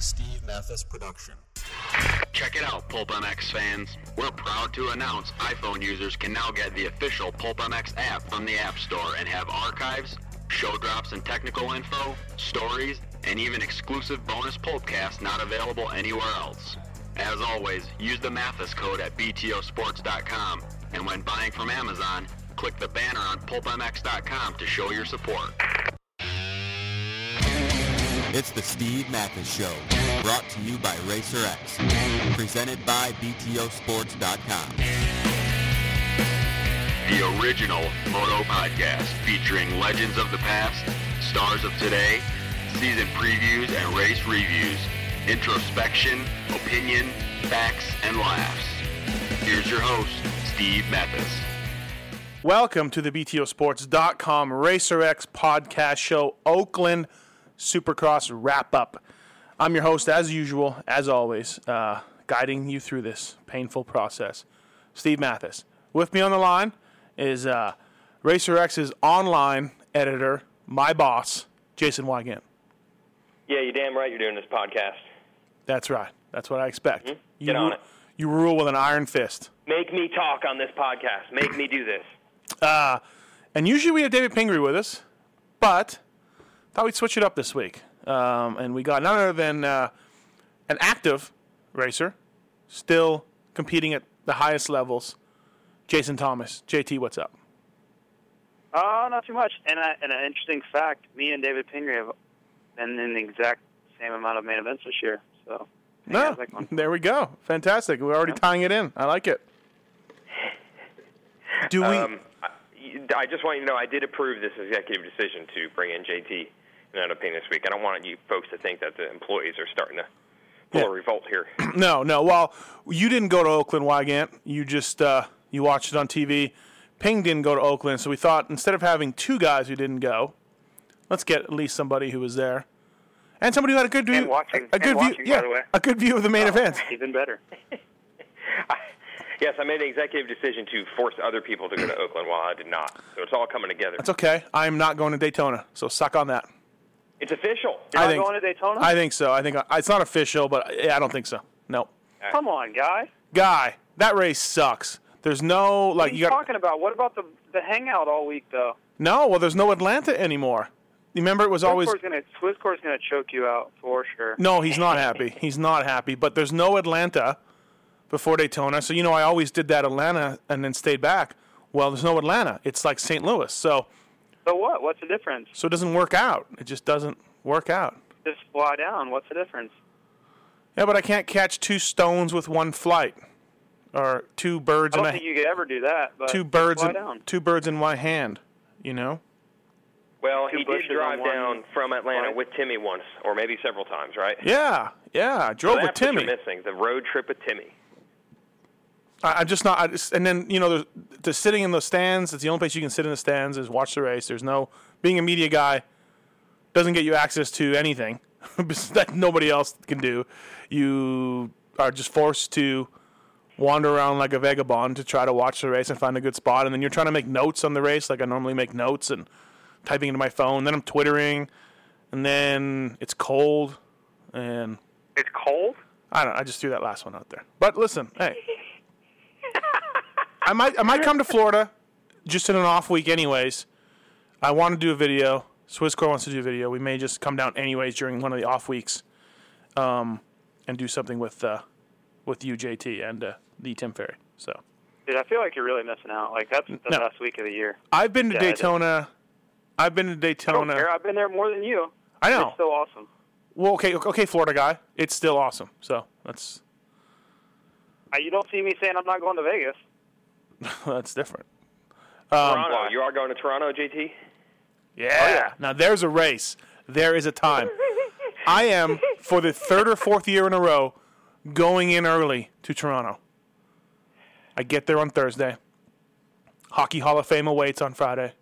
Steve Matthes production. Check it out, Pulp MX fans. We're proud to announce iPhone users can now get the official Pulp MX app from the App Store and have archives, show drops and technical info, stories, and even exclusive bonus Pulpcasts not available anywhere else. As always, use the Matthes code at BTOsports.com, and when buying from Amazon, click the banner on PulpMX.com to show your support. It's the Steve Matthes Show, brought to you by RacerX, presented by BTOsports.com. The original Moto Podcast featuring legends of the past, stars of today, season previews and race reviews, introspection, opinion, facts, and laughs. Here's your host, Steve Matthes. Welcome to the BTOsports.com RacerX podcast show, Oakland Supercross wrap up. I'm your host, as usual, as always, uh, guiding you through this painful process. Steve Matthes. With me on the line is uh, Racer X's online editor, my boss, Jason Weigandt. Yeah, you're damn right you're doing this podcast. That's right. That's what I expect. Mhm. You Get on ru- it. You rule with an iron fist. Make me talk on this podcast. Make me do this. Uh, and usually we have David Pingree with us, but thought we'd switch it up this week. Um, and we got none other than uh, an active racer, still competing at the highest levels, Jason Thomas. JT, what's up? Oh, not too much. And, I, and an interesting fact: me and David Pingree have been in the exact same amount of main events this year. So No, yeah, like there we go. Fantastic. We're already tying it in. I like it. Do we? Um, I, I just want you to know I did approve this executive decision to bring in JT in an opinion this week. I don't want you folks to think that the employees are starting to pull Yeah. a revolt here. No, no. Well, you didn't go to Oakland, Weigandt. You just uh, you watched it on TV. Ping didn't go to Oakland, so we thought instead of having two guys who didn't go, let's get at least somebody who was there, and somebody who had a good view, watching- a, a good view, watching, by yeah, the way. a good view of the main event. even better. yes, I made an executive decision to force other people to go to Oakland while I did not. So it's all coming together. That's okay. I am not going to Daytona, so suck on that. It's official. You're I not think going to Daytona? I think so. I think uh, it's not official, but uh, yeah, I don't think so. No, Come on, guy. guy, that race sucks. There's no What like are you you got talking about? What about the the hangout all week though? no. Well, there's no Atlanta anymore. You remember it was always Swisscore's gonna Swisscore's gonna choke you out for sure. No, he's not happy. He's not happy. But there's no Atlanta before Daytona. So, you know, I always did that Atlanta and then stayed back. Well, there's no Atlanta. It's like St. Louis. So, So what? What's the difference? so it doesn't work out. It just doesn't work out. Just fly down. What's the difference? Yeah, but I can't catch two stones with one flight, or two birds I in don't a think you could ever do that. But two birds fly in down. two birds in one hand. You know. Well, Two he did drive down from Atlanta line. with Timmy once, or maybe several times, right? Yeah, yeah. I So drove with that's what Timmy. you're missing, the road trip with Timmy. I, I'm just not. I just, and then you know, there's, the sitting in the stands. It's the only place you can sit in the stands is watch the race. There's no being a media guy doesn't get you access to anything that nobody else can do. You are just forced to wander around like a vagabond to try to watch the race and find a good spot. And then you're trying to make notes on the race, like I normally make notes and typing into my phone. Then I'm twittering, and then it's cold, and It's cold. I don't. I just threw that last one out there. But listen, hey, I might I might come to Florida just in an off week, anyways. I want to do a video. Swisscore wants to do a video. We may just come down anyways during one of the off weeks, um, and do something with uh, with you, JT, and uh, the Tim Ferry. So Dude, I feel like you're really missing out. Like that's the No. best week of the year. I've been to Yeah, Daytona. I've been to I Daytona. care. I've been there more than you. I know. It's so awesome. Well, okay, okay, Florida guy. It's still awesome. So that's Uh, you don't see me saying I'm not going to Vegas. that's different. Um, Toronto. You are going to Toronto, JT? Yeah. Now there's a race. There is a time. I am for the third or fourth year in a row going in early to Toronto. I get there on Thursday. Hockey Hall of Fame awaits on Friday.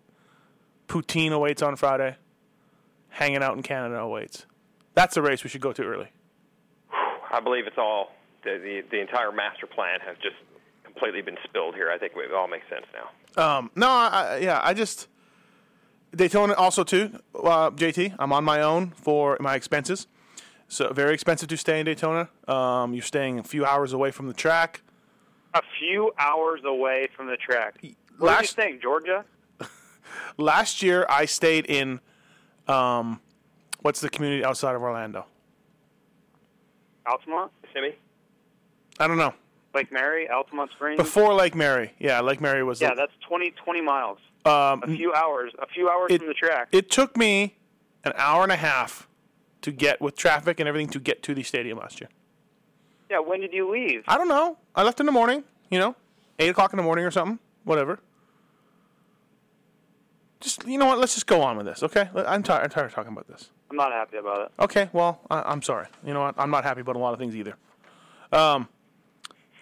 Poutine awaits on Friday. Hanging out in Canada awaits. That's a race we should go to early. I believe it's all the, the the entire master plan has just completely been spilled here. I think it all makes sense now. Um, no, I, I, yeah, I just Daytona also too. Uh, JT, I'm on my own for my expenses. So very expensive to stay in Daytona. Um, you're staying a few hours away from the track. A few hours away from the track. Where are you Last staying, Georgia? last year, I stayed in um, what's the community outside of Orlando? Altamont? Simi? I don't know. Lake Mary? Altamont Springs? Before Lake Mary, yeah, Lake Mary was. yeah, that's 20, 20 miles. um, A few hours. A few hours It- from the track. It took me an hour and a half to get with traffic and everything to get to the stadium last year. yeah, when did you leave? I don't know. I left in the morning. You know, eight o'clock in the morning or something. Whatever. Just you know what? Let's just go on with this, okay? I'm tired. I'm tired of talking about this. I'm not happy about it. Okay, well, I, I'm sorry. You know what? I'm not happy about a lot of things either. Um,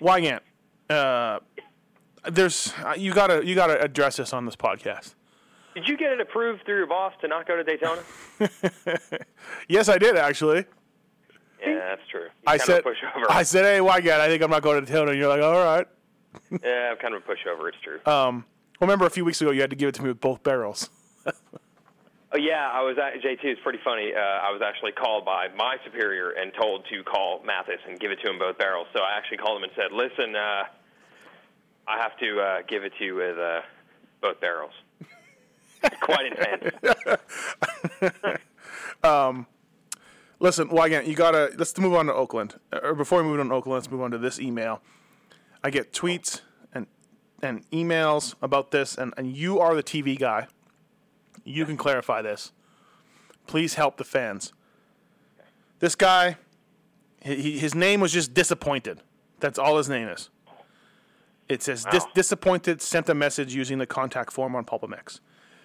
Weigandt, uh, there's uh, you gotta you gotta address this on this podcast. Did you get it approved through your boss to not go to Daytona? Yes, I did actually. yeah, that's true. You I said of a pushover. I said, hey, Weigandt, I think I'm not going to Daytona. And you're like, all right. yeah, I'm kind of a pushover. It's true. Um, remember a few weeks ago you had to give it to me with both barrels. Yeah, I was at JT. It's pretty funny. Uh, I was actually called by my superior and told to call Matthes and give it to him both barrels. So I actually called him and said, "Listen, uh, I have to uh, give it to you with uh, both barrels." Quite intense. Listen, Weigandt, you gotta let's move on to Oakland. Or before we move on to Oakland, let's move on to this email. I get tweets and and emails about this, and, and you are the TV guy. You can clarify this. Please help the fans. This guy, he, his name was just disappointed. That's all his name is. It says dis- disappointed. Sent a message using the contact form on PulpMX.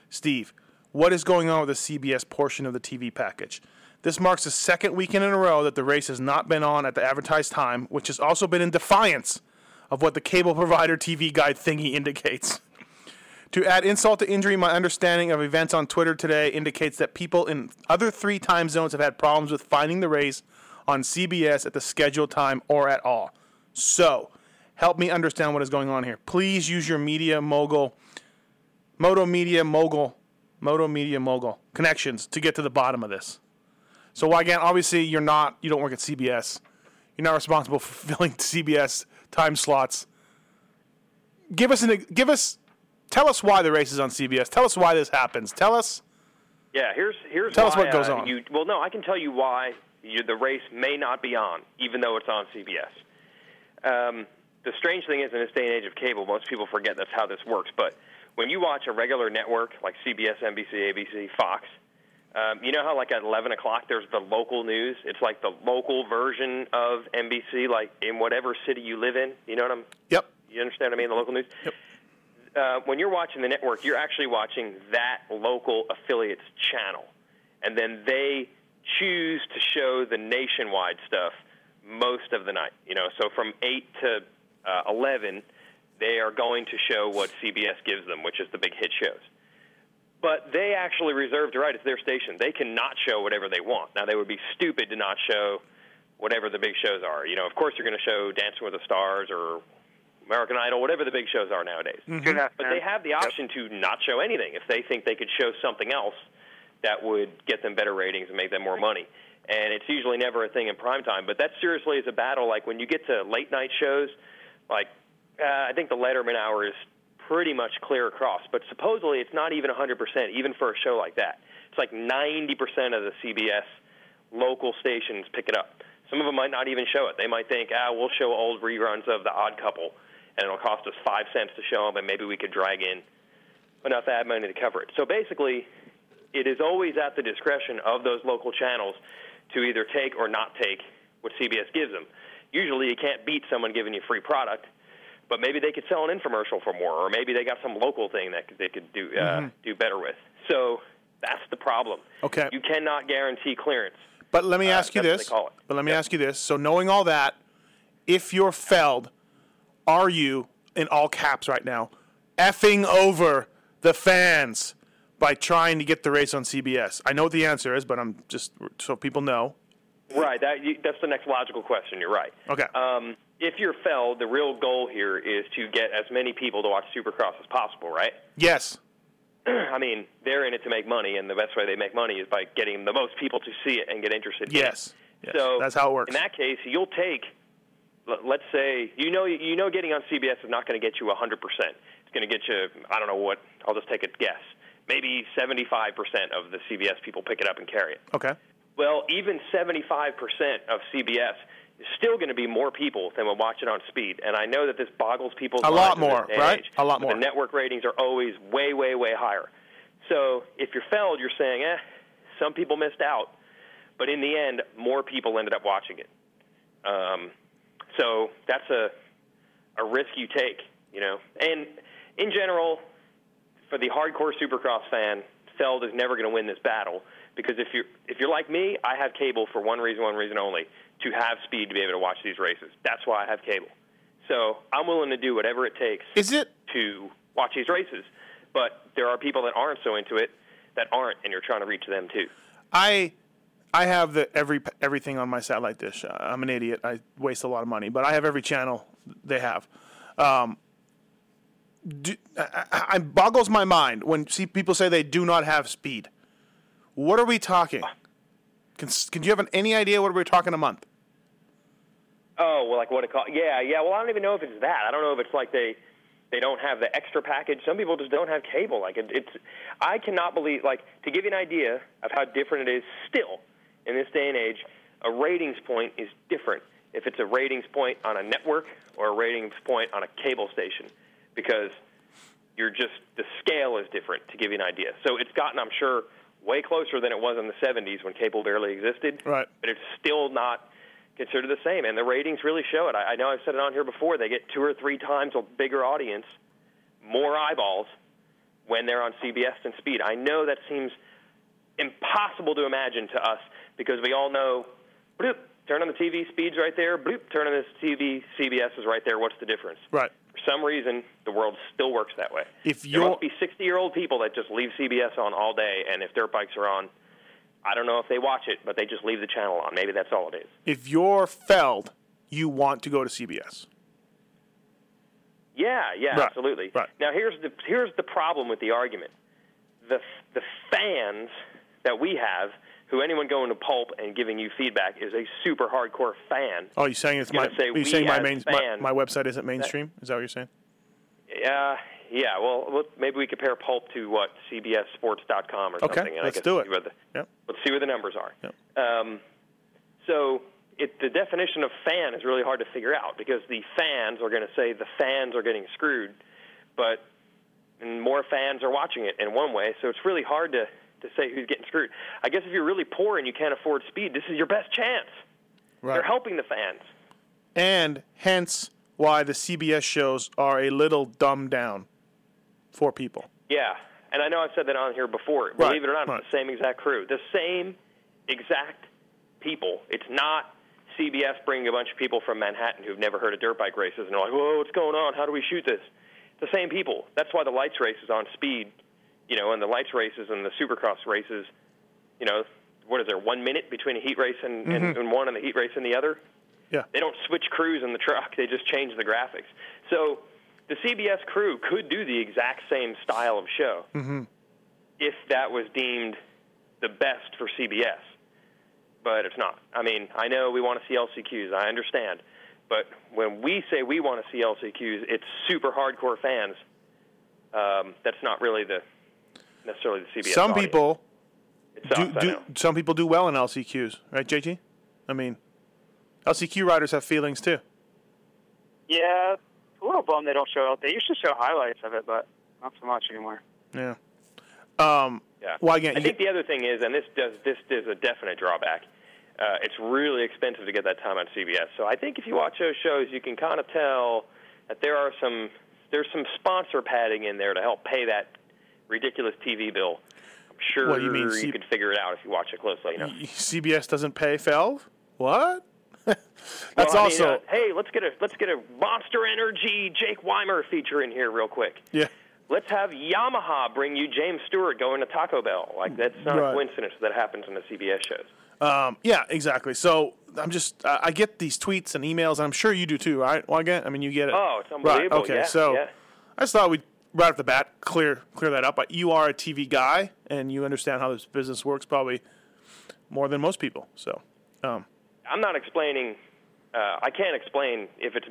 Steve, what is going on with the CBS portion of the TV package? This marks the second weekend in a row that the race has not been on at the advertised time, which has also been in defiance of what the cable provider TV guide thingy indicates. To add insult to injury, my understanding of events on Twitter today indicates that people in other three time zones have had problems with finding the race on CBS at the scheduled time or at all. So, help me understand what is going on here. Please use your media mogul, Moto Media mogul, Moto Media mogul connections to get to the bottom of this. So, again, obviously, you're not, you don't work at CBS. You're not responsible for filling CBS time slots. Give us an, give us, tell us why the race is on CBS. Tell us why this happens. Tell us. Yeah, here's here's Tell why, us what goes uh, on. You, well, no, I can tell you why you, the race may not be on, even though it's on CBS. Um, the strange thing is, in this day and age of cable, most people forget that's how this works. But when you watch a regular network like CBS, NBC, ABC, Fox, um, you know how like at 11 o'clock there's the local news. It's like the local version of NBC, like in whatever city you live in. You know what I'm? Yep. You understand what I mean? The local news. Yep. Uh, when you're watching the network, you're actually watching that local affiliate's channel, and then they choose to show the nationwide stuff most of the night. You know, so from eight to uh, eleven, they are going to show what CBS gives them, which is the big hit shows. But they actually reserve the right. It's their station. They cannot show whatever they want. Now, they would be stupid to not show whatever the big shows are. You know, of course, you're going to show Dancing with the Stars or American Idol, whatever the big shows are nowadays. Two and a half But they have the Yep. option to not show anything if they think they could show something else that would get them better ratings and make them more money. And it's usually never a thing in prime time. But that seriously is a battle. Like when you get to late night shows, like uh, I think the Letterman hour is pretty much clear across. But supposedly it's not even 100%, even for a show like that. It's like 90% of the CBS local stations pick it up. Some of them might not even show it. They might think, ah, we'll show old reruns of The Odd Couple, and it'll cost us five cents to show them, and maybe we could drag in enough ad money to cover it. So basically, it is always at the discretion of those local channels to either take or not take what CBS gives them. Usually, you can't beat someone giving you free product, but maybe they could sell an infomercial for more, or maybe they got some local thing that they could do uh, do better with. So that's the problem. Okay. You cannot guarantee clearance. But let me Uh, ask you this. they call it. But let me ask you this. So knowing all that, if you're Feld, are you in all caps right now, effing over the fans by trying to get the race on CBS? I know what the answer is, but I'm just so people know. Right. That you, that's the next logical question. You're right. Okay. Um, if you're Feld, the real goal here is to get as many people to watch Supercross as possible, right? Yes. I mean, they're in it to make money, and the best way they make money is by getting the most people to see it and get interested. in it. Yes. Yes, so that's how it works. In that case, you'll take. Let's say you know you know getting on CBS is not going to get you 100 percent. It's going to get you I don't know what. I'll just take a guess. Maybe 75 percent of the CBS people pick it up and carry it. okay. Well, even 75% of CBS is still going to be more people than will watch it on speed. And I know that this boggles people's A lot more, right? age, A lot more. The network ratings are always way, way, way higher. So if you're Feld, you're saying, eh, some people missed out. But in the end, more people ended up watching it. Um, so that's a, a risk you take, you know. And in general, for the hardcore Supercross fan, Feld is never going to win this battle because if you're if you're like me, I have cable for one reason, one reason only: to have speed to be able to watch these races. That's why I have cable. So I'm willing to do whatever it takes Is it? to watch these races. But there are people that aren't so into it that aren't, and you're trying to reach them too. I I have the every everything on my satellite dish. Uh, I'm an idiot. I waste a lot of money, but I have every channel they have. Um, do, I, I, I boggles my mind when see people say they do not have speed. What are we talking? Can, can you have an, any idea what we're talking a month? Oh, well, like what it costs? Yeah, yeah. Well, I don't even know if it's that. I don't know if it's like they they don't have the extra package. Some people just don't have cable. Like it, it's, I cannot believe. Like to give you an idea of how different it is, still in this day and age, a ratings point is different if it's a ratings point on a network or a ratings point on a cable station, because you're just the scale is different. To give you an idea, so it's gotten, I'm sure, way closer than it was in the 70s when cable barely existed. Right. But it's still not considered the same, and the ratings really show it. I, I know I've said it on here before. They get two or three times a bigger audience, more eyeballs when they're on CBS than Speed. I know that seems impossible to imagine to us because we all know, bloop, turn on the TV, Speed's right there. Bloop, turn on this TV, CBS is right there. What's the difference? Right. For some reason, the world still works that way. If there must be 60-year-old people that just leave CBS on all day, and if dirt bikes are on, I don't know if they watch it, but they just leave the channel on. Maybe that's all it is. If you're Feld, you want to go to CBS. Yeah, yeah, Right, absolutely. right. Now here's the here's the problem with the argument. The the fans that we have, who anyone going to Pulp and giving you feedback is a super hardcore fan. Oh, you saying it's my? say you saying my main my, my website isn't mainstream? Is that what you're saying? Yeah, yeah. Well, maybe we compare Pulp to what CBSSports.com or Okay, something. and let's I guess do it. the- Yep. Let's see where the numbers are. Yep. Um, so it, the definition of fan is really hard to figure out because the fans are going to say the fans are getting screwed, but and more fans are watching it in one way. So it's really hard to, to say who's getting screwed. I guess if you're really poor and you can't afford speed, this is your best chance. Right. They're helping the fans. and hence why the CBS shows are a little dumbed down for people. Yeah, and I know I've said that on here before. Right, Believe it or not, right. it's the same exact crew, the same exact people. It's not CBS bringing a bunch of people from Manhattan who've never heard of dirt bike races and are like, "Whoa, what's going on? How do we shoot this?" The same people. That's why the lights race is on speed, you know, and the lights races and the Supercross races, you know, what is there one minute between a heat race and, and, Mm-hmm. and one and the heat race and the other? Yeah. They don't switch crews in the truck. They just change the graphics. So the CBS crew could do the exact same style of show if that was deemed the best for CBS. But it's not. I mean, I know we want to see LCQs. I understand. But when we say we want to see LCQs, it's super hardcore fans. Um, that's not really the necessarily the CBS. some audience. people It do, do some people do well in LCQs, right, JT? I mean, LCQ riders have feelings too. Yeah, a little bummed they don't show it. They used to show highlights of it, but not so much anymore. Yeah. Um, Yeah. Well, again, I think get- the other thing is, and this does this is a definite drawback. Uh, it's really expensive to get that time on CBS. So I think if you watch those shows, you can kind of tell that there are some there's some sponsor padding in there to help pay that ridiculous TV bill. I'm sure What, you mean C- could figure it out if you watch it closely. You know? CBS doesn't pay Feld. What? That's Well, I mean, also uh, hey, let's get a let's get a Monster Energy Jake Weimer feature in here real quick. yeah. Let's have Yamaha bring you James Stewart going to Taco Bell. Like that's not Right. a coincidence that happens in the CBS shows. Um, yeah, exactly. So I'm just I I get these tweets and emails. And I'm sure you do too, right? Well, again, I mean, you get it. Oh, it's unbelievable. Right. Okay. Yeah, so yeah. I just thought we'd right off the bat clear clear that up. But you are a TV guy and you understand how this business works probably more than most people. So um, I'm not explaining. Uh, I can't explain if it's.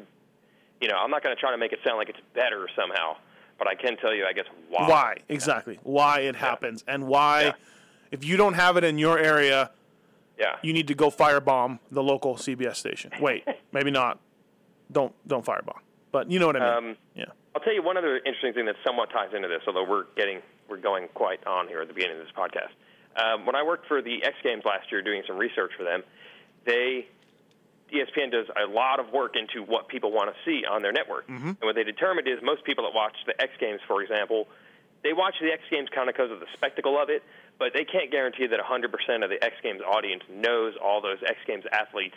You know, I'm not going to try to make it sound like it's better somehow, but I can tell you, I guess, why. Why exactly? Why it happens and why, Yeah. if you don't have it in your area, Yeah. you need to go firebomb the local CBS station. Wait, maybe not. Don't don't firebomb. But you know what I mean. Um, yeah. I'll tell you one other interesting thing that somewhat ties into this, although we're getting we're going quite on here at the beginning of this podcast. Um, when I worked for the X Games last year, doing some research for them, they ESPN does a lot of work into what people want to see on their network. And what they determined is most people that watch the X Games, for example, they watch the X Games kind of because of the spectacle of it, but they can't guarantee that 100% of the X Games audience knows all those X Games athletes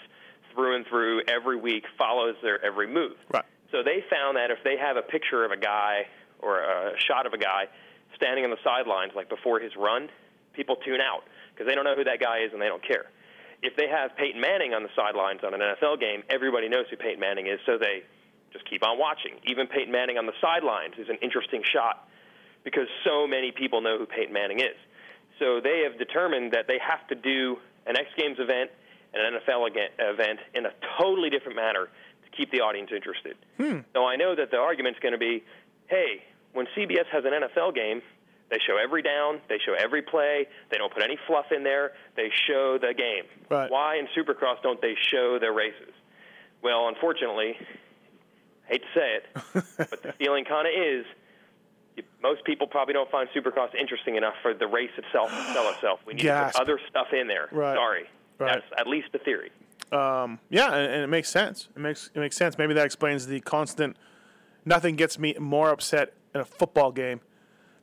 through and through every week, follows their every move. Right. So they found that if they have a picture of a guy or a shot of a guy standing on the sidelines, like before his run, people tune out because they don't know who that guy is and they don't care. If they have Peyton Manning on the sidelines on an NFL game, everybody knows who Peyton Manning is, so they just keep on watching. Even Peyton Manning on the sidelines is an interesting shot because so many people know who Peyton Manning is. So they have determined that they have to do an X Games event and an NFL event in a totally different manner keep the audience interested. Hmm. So I know that the argument's going to be, hey, when CBS has an NFL game, they show every down, they show every play, they don't put any fluff in there, they show the game. Right. Why in Supercross don't they show their races? Well, unfortunately, hate to say it, but the feeling kind of is most people probably don't find Supercross interesting enough for the race itself to sell itself. We need to put other stuff in there. Right. Sorry. Right. That's at least the theory. Um, yeah, and, and it makes sense. It makes it makes sense. Maybe that explains the constant. Nothing gets me more upset in a football game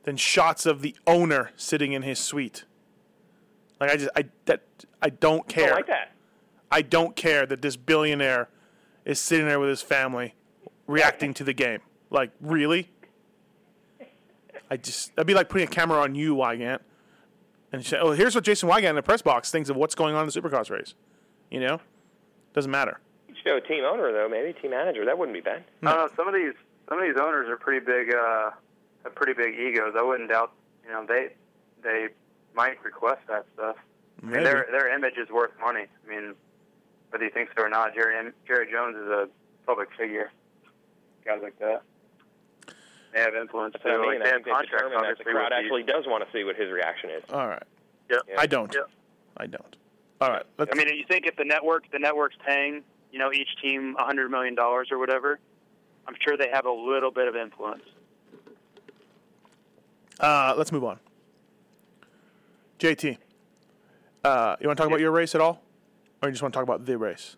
than shots of the owner sitting in his suite. Like I just I that I don't care. don't like that. I don't care that this billionaire is sitting there with his family reacting to the game. Like, really? I just, that'd be like putting a camera on you, Weigandt. And say, oh, here's what Jason Weigandt in the press box thinks of what's going on in the Supercross race. You know? Doesn't matter. Show team owner though, maybe team manager. That wouldn't be bad. I don't know. Some of these some of these owners are pretty big. Uh, have pretty big egos. I wouldn't doubt. You know, they they might request that stuff. I Maybe. mean, their their image is worth money. I mean, whether you think so or not, Jerry Jerry Jones is a public figure. Guys like that. They have influence That's what too. I mean. Like, they I have think they contracts, determined that the crowd actually does want to see what his reaction is. All right. Yep. I don't. Yep. I don't. All right. Let's, I mean, you think if the network the network's paying, you know, each team a hundred million dollars or whatever, I'm sure they have a little bit of influence. uh, let's move on. JT, uh, you want to talk about your race at all? Or you just want to talk about the race?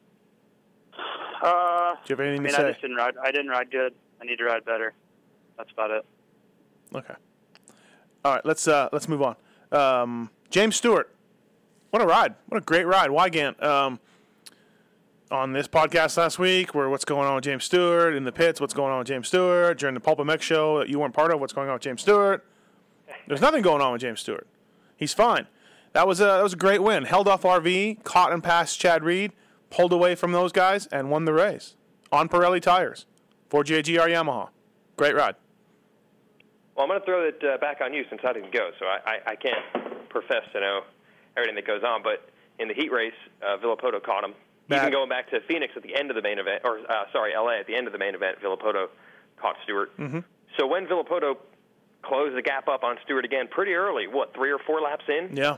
Uh, Do you have anything I mean, to I say? just didn't ride. I didn't ride good. I need to ride better. That's about it. Okay. All right, let's uh, let's move on. Um, James Stewart, what a ride! What a great ride, Weigandt. Um, on this podcast last week, where what's going on with James Stewart in the pits? What's going on with James Stewart during the Pulp MX show that you weren't part of? What's going on with James Stewart? There's nothing going on with James Stewart. He's fine. That was a that was a great win. Held off RV, caught and passed Chad Reed, pulled away from those guys, and won the race on Pirelli tires for JGR Yamaha. Great ride. Well, I'm going to throw it uh, back on you since I didn't go, so I, I, I can't profess to know everything that goes on. But in the heat race, uh, Villopoto caught him. Bad. Even going back to Phoenix at the end of the main event, or uh, sorry, LA at the end of the main event, Villopoto caught Stewart. Mm-hmm. So when Villopoto closed the gap up on Stewart again pretty early, what three or four laps in, Yeah.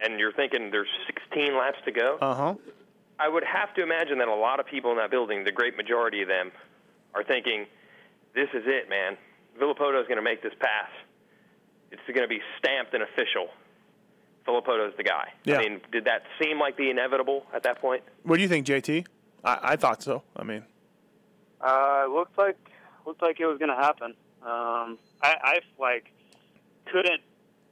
and you're thinking there's 16 laps to go. Uh huh. I would have to imagine that a lot of people in that building, the great majority of them, are thinking, "This is it, man. Villopoto is going to make this pass. It's going to be stamped and official. Villopoto's the guy." Yeah. I mean, did that seem like the inevitable at that point? What do you think, JT? I, I thought so. I mean, Uh, it looked like looked like it was going to happen. Um, I, I like couldn't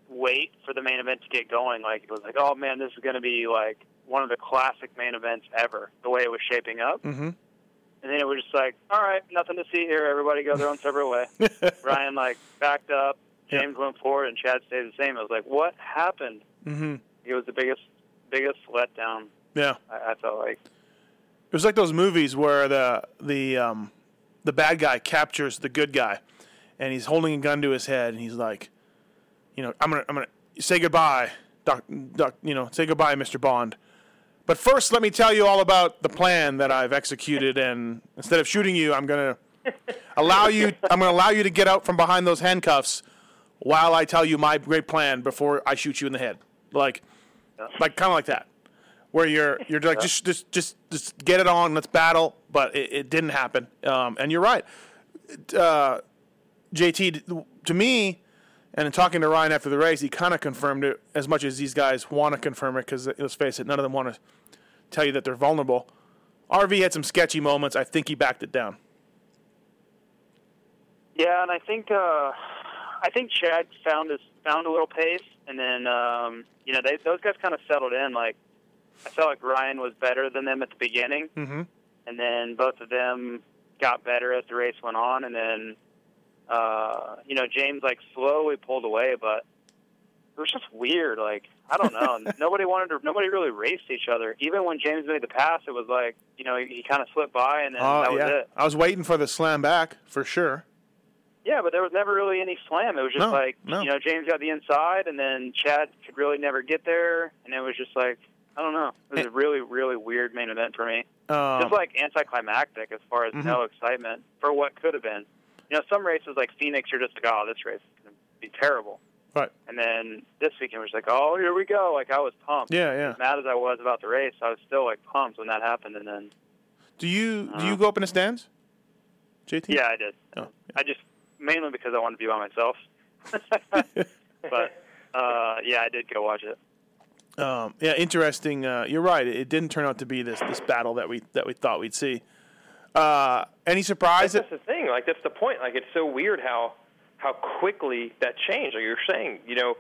wait for the main event to get going. Like it was like, oh man, this is going to be like one of the classic main events ever. The way it was shaping up, Mhm. and then it was just like, all right, nothing to see here. Everybody go their own separate way. Ryan like backed up. Yeah. James went forward, and Chad stayed the same. I was like, what happened? Hmm It was the biggest biggest letdown. yeah. I, I felt like. It was like those movies where the the um, the bad guy captures the good guy, and he's holding a gun to his head, and he's like, you know, I'm gonna I'm gonna say goodbye, doc, doc, you know, say goodbye, Mr. Bond. But first, let me tell you all about the plan that I've executed. And instead of shooting you, I'm to allow you. I'm going to allow you to get out from behind those handcuffs while I tell you my great plan before I shoot you in the head. Like, like kind of like that, where you're you're like just just just just get it on. Let's battle. But it, it didn't happen. Um, and you're right, uh, JT. To me, and in talking to Ryan after the race, he kind of confirmed it as much as these guys want to confirm it because let's face it, none of them want to tell you that they're vulnerable. RV had some sketchy moments. I think he backed it down. Yeah, and I think uh, I think Chad found his found a little pace, and then um, you know they those guys kind of settled in. Like I felt like Ryan was better than them at the beginning, mm-hmm. and then both of them got better as the race went on, and then uh, you know James like slowly pulled away, but it was just weird. Like I don't know, nobody wanted to, nobody really raced each other. Even when James made the pass, it was like you know he, he kind of slipped by, and then Oh that was yeah, it. I was waiting for the slam back for sure. Yeah, but there was never really any slam. It was just No, like no. you know James got the inside, and then Chad could really never get there, and it was just like I don't know. It was a really really weird main event for me. Um, just like anticlimactic as far as Mhm. no excitement for what could have been. You know, some races like Phoenix, you're just like, oh, this race is going to be terrible. Right. And then this weekend, just like, oh, here we go. Like I was pumped. Yeah, yeah. As mad as I was about the race, I was still like pumped when that happened. And then do you do Uh-huh. you go up in the stands, JT? yeah, I did. Oh, I just mainly because I wanted to be by myself. but uh, yeah, I did go watch it. Um, yeah, interesting. Uh, you're right. It, it didn't turn out to be this this battle that we that we thought we'd see. Uh, any surprise? That's That, the thing. Like that's the point. Like it's so weird how how quickly that changed. Like you're saying, you know,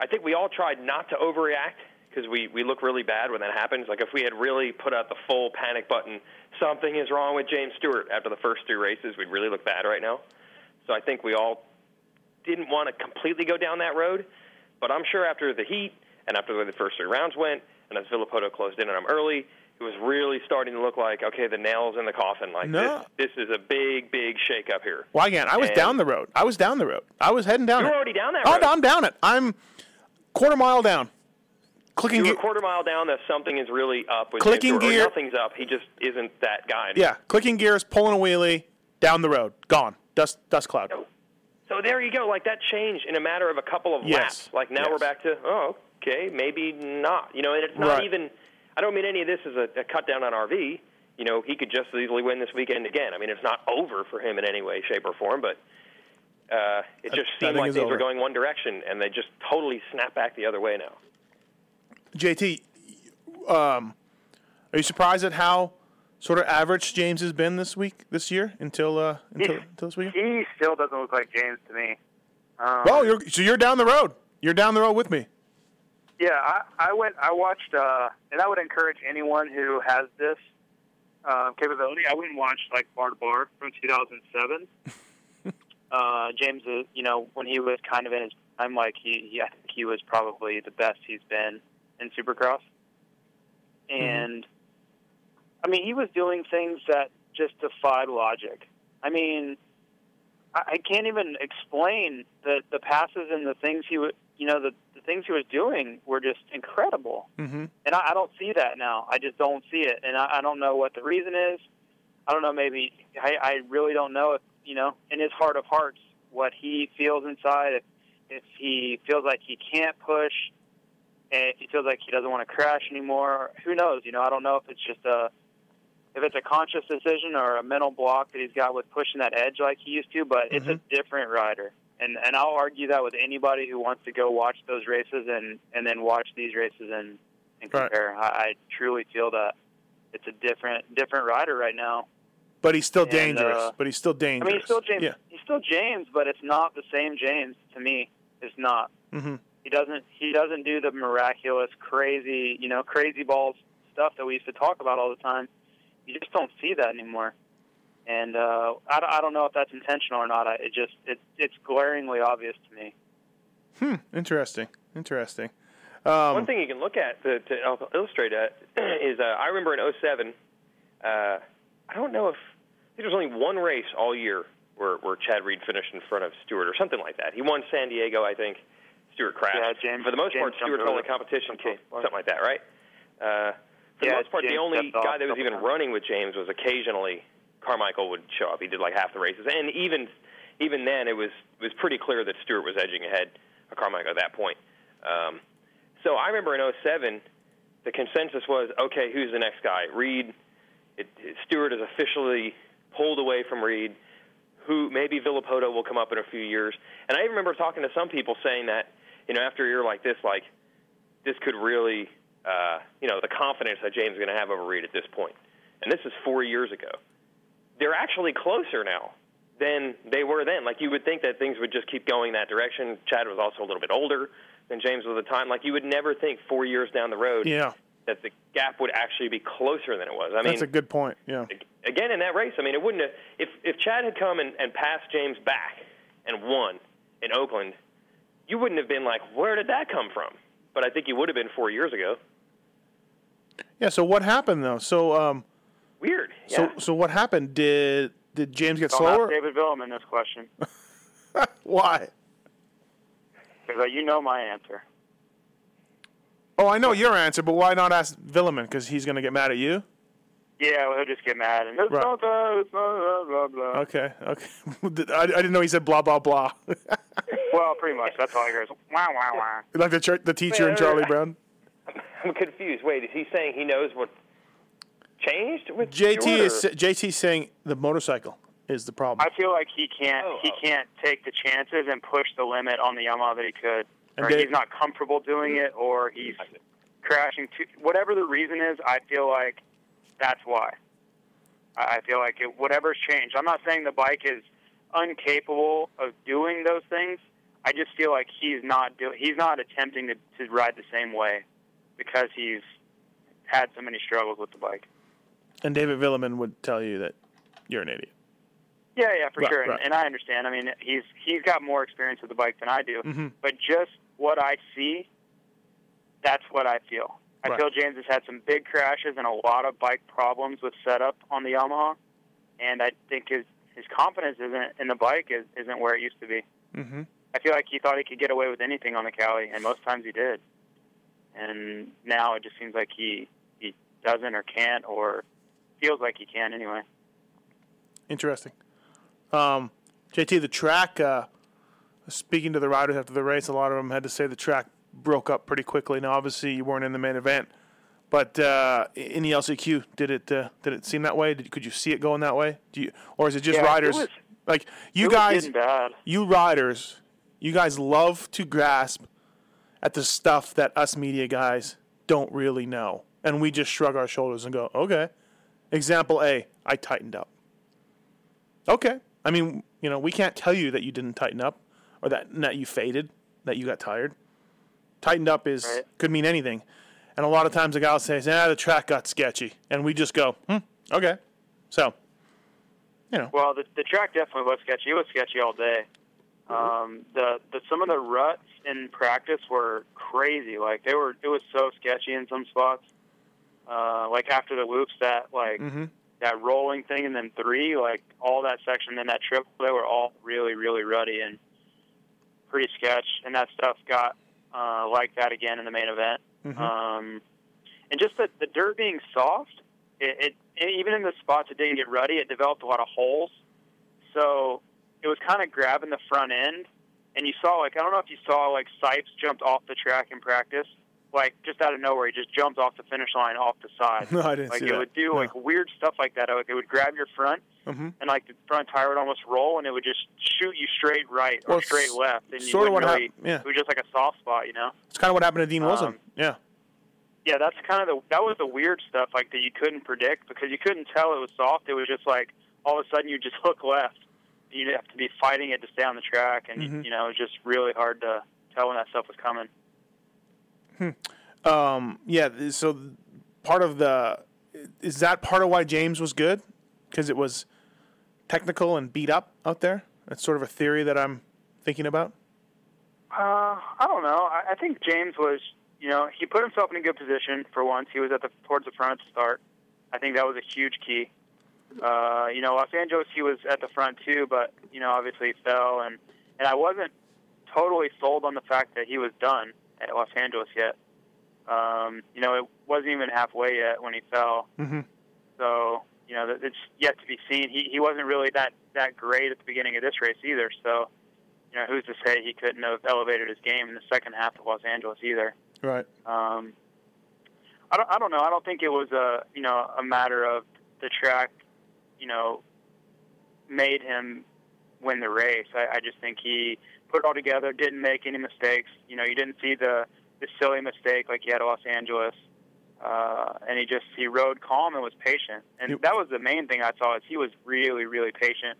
I think we all tried not to overreact because we we look really bad when that happens. Like if we had really put out the full panic button, something is wrong with James Stewart after the first two races, we'd really look bad right now. So I think we all didn't want to completely go down that road. But I'm sure after the heat and after the way the first three rounds went, and as Villopoto closed in on him early, it was really starting to look like okay, the nails in the coffin. Like No. this, this is a big, big shakeup here. well, again, I was And- down the road. I was down the road. I was heading down You it. were already down that Oh, road. I'm down it. I'm quarter mile down. Clicking gear. a quarter mile down that something is really up with Clicking James Stewart, or gear- nothing's up. He just isn't that guy. Yeah, clicking gears, pulling a wheelie, down the road, gone. Dust dust cloud. So there you go. Like that changed in a matter of a couple of Yes. laps. Like now Yes. we're back to oh, okay, maybe not. You know, and it's not Right. even. I don't mean any of this is a, a cut down on RV. You know, he could just as easily win this weekend again. I mean, it's not over for him in any way, shape, or form, but uh, it just I seemed think like things over. were going one direction, and they just totally snap back the other way now. JT, um, are you surprised at how sort of average James has been this week, this year, until uh, until, until this week? He still doesn't look like James to me. Um, Well, you're so you're down the road. You're down the road with me. Yeah, I, I went. I watched, uh, and I would encourage anyone who has this um, capability. I went and watched like Bar to Bar from 2007. uh, James, is, you know, when he was kind of in his, I'm like he, he, I think he was probably the best he's been in Supercross, and I mean, he was doing things that just defied logic. I mean, I, I can't even explain the the passes and the things he would, you know, the the things he was doing were just incredible. Mm-hmm. And I, I don't see that now. I just don't see it, and I, I don't know what the reason is. I don't know. Maybe I, I really don't know if you know in his heart of hearts what he feels inside. If if he feels like he can't push, and if he feels like he doesn't want to crash anymore, who knows? You know, I don't know if it's just a if it's a conscious decision or a mental block that he's got with pushing that edge like he used to. But it's a different rider, and and I'll argue that with anybody who wants to go watch those races and and then watch these races and and Right. compare. I, I truly feel that it's a different different rider right now. But he's still And, dangerous. uh, but he's still dangerous. I mean, he's still James. Yeah. He's still James, but it's not the same James to me. It's not. Mm-hmm. He doesn't. He doesn't do the miraculous, crazy, you know, crazy balls stuff that we used to talk about all the time. You just don't see that anymore. And uh, I, don't- I don't know if that's intentional or not. I, it just it, it's glaringly obvious to me. Hmm. Interesting. Interesting. Um, One thing you can look at to, to illustrate that is uh, I remember in '07. Uh, I don't know if there was only one race all year where, where Chad Reed finished in front of Stewart or something like that. He won San Diego, I think. Stewart crashed. Yeah, James- For the most James part, jumped Stewart's only the- competition came, something like that, right? Uh, for Yeah, the most part, the only guy that was even times. running with James was occasionally Carmichael would show up. He did like half the races, and even even then, it was it was pretty clear that Stewart was edging ahead of Carmichael at that point. Um, so I remember in '07, the consensus was, okay, who's the next guy? Reed. It, it, Stewart is officially pulled away from Reed. Who maybe Villopoto will come up in a few years. And I remember talking to some people saying that, you know, after a year like this, like this could really, uh, you know, the confidence that James is going to have over Reed at this point. And this is four years ago. They're actually closer now than they were then. Like you would think that things would just keep going that direction. Chad was also a little bit older than James was at the time. Like you would never think four years down the road Yeah, that the gap would actually be closer than it was. I mean, that's a good point. Yeah. again in that race, I mean, it wouldn't have if if Chad had come and, and passed James back and won in Oakland, you wouldn't have been like, where did that come from? But I think you would have been four years ago. Yeah. So what happened though? So um, Weird. so Yeah. so what happened? Did did James get Don't slower? ask David Vuillemin this question Why? because you know my answer. Oh, I know your answer, but why not ask Vuillemin? Because he's going to get mad at you. Yeah, well, he'll just get mad and it's Right. not that, it's not that, blah blah. Okay, okay. I, I didn't know he said blah blah blah. Well, pretty much. That's all he hears. Wah wah wah. like the chur- the teacher in Charlie Brown. I'm confused. Wait, is he saying he knows what changed with JT Stewart, is or- JT saying the motorcycle is the problem. I feel like he can't Oh, he oh. can't take the chances and push the limit on the Yamaha that he could, And or Dave- he's not comfortable doing it, or he's crashing. Too, whatever the reason is, I feel like that's why. I feel like it, whatever's changed. I'm not saying the bike is incapable of doing those things. I just feel like he's not do, he's not attempting to, to ride the same way because he's had so many struggles with the bike. And David Vuillemin would tell you that you're an idiot. Yeah, yeah, for Right, sure, and, right. and I understand. I mean, he's he's got more experience with the bike than I do, Mhm. but just what I see, that's what I feel. I Right. feel James has had some big crashes and a lot of bike problems with setup on the Yamaha, and I think his his confidence isn't in the bike is, isn't where it used to be. Mm-hmm. I feel like he thought he could get away with anything on the Kawi, and most times he did. And now it just seems like he he doesn't or can't or feels like he can anyway. Interesting. Um, JT, the track. Uh, speaking to the riders after the race, a lot of them had to say the track broke up pretty quickly. Now, obviously, you weren't in the main event, but uh, in the LCQ, did it uh, did it seem that way? Did, could you see it going that way? Do you, or is it just Yeah, it riders? was- like you it guys, you riders, you guys love to grasp at the stuff that us media guys don't really know, and we just shrug our shoulders and go, "Okay." Example A: I tightened up. Okay, I mean, you know, we can't tell you that you didn't tighten up, or that that you faded, that you got tired. Tightened up is Right. could mean anything, and a lot of times the guy will say, "Ah, the track got sketchy," and we just go, "Hmm, okay." So, you know, Well, the, the track definitely was sketchy. It was sketchy all day. Um, the, the some of the ruts in practice were crazy. Like they were, it was so sketchy in some spots. Uh, like after the loops, that like hmm that rolling thing, and then three, like all that section, then that triple, they were all really, really rutty and pretty sketch. And that stuff got uh, like that again in the main event. Mhm. Um, and just the, the dirt being soft, it, it even in the spots it didn't get rutty, it developed a lot of holes. So it was kind of grabbing the front end, and you saw like I don't know if you saw like Sipes jumped off the track in practice, like just out of nowhere, he just jumped off the finish line off the side. no, I didn't like see it that. would do No. like weird stuff like that. Like it would grab your front, hmm and like the front tire would almost roll, and it would just shoot you straight right or Well, straight left, and you sort of what really. happened. Yeah, It was just like a soft spot, you know. it's kind of what happened to Dean Wilson. Um, yeah. Yeah, that's kind of the that was the weird stuff like that you couldn't predict because you couldn't tell it was soft. It was just like all of a sudden you just hook left. You'd have to be fighting it to stay on the track, and Mhm. you know it was just really hard to tell when that stuff was coming. Um, yeah. So part of the is that part of why James was good because it was technical and beat up out there. That's sort of a theory that I'm thinking about. Uh, I don't know. I, I think James was, you know, he put himself in a good position for once. He was at the towards the front the start. I think that was a huge key. Uh, you know, Los Angeles, he was at the front too, but you know, obviously he fell, and and I wasn't totally sold on the fact that he was done at Los Angeles yet. Um, you know, it wasn't even halfway yet when he fell. Mm-hmm. So you know, it's yet to be seen. He he wasn't really that that great at the beginning of this race either. So you know, who's to say he couldn't have elevated his game in the second half of Los Angeles either? Right. Um, I don't I don't know. I don't think it was a you know a matter of the track, you know, made him win the race. I, I just think he put it all together, didn't make any mistakes. You know, you didn't see the the silly mistake like he had at Los Angeles. Uh, and he just he rode calm and was patient, and Yep. that was the main thing I saw is he was really really patient.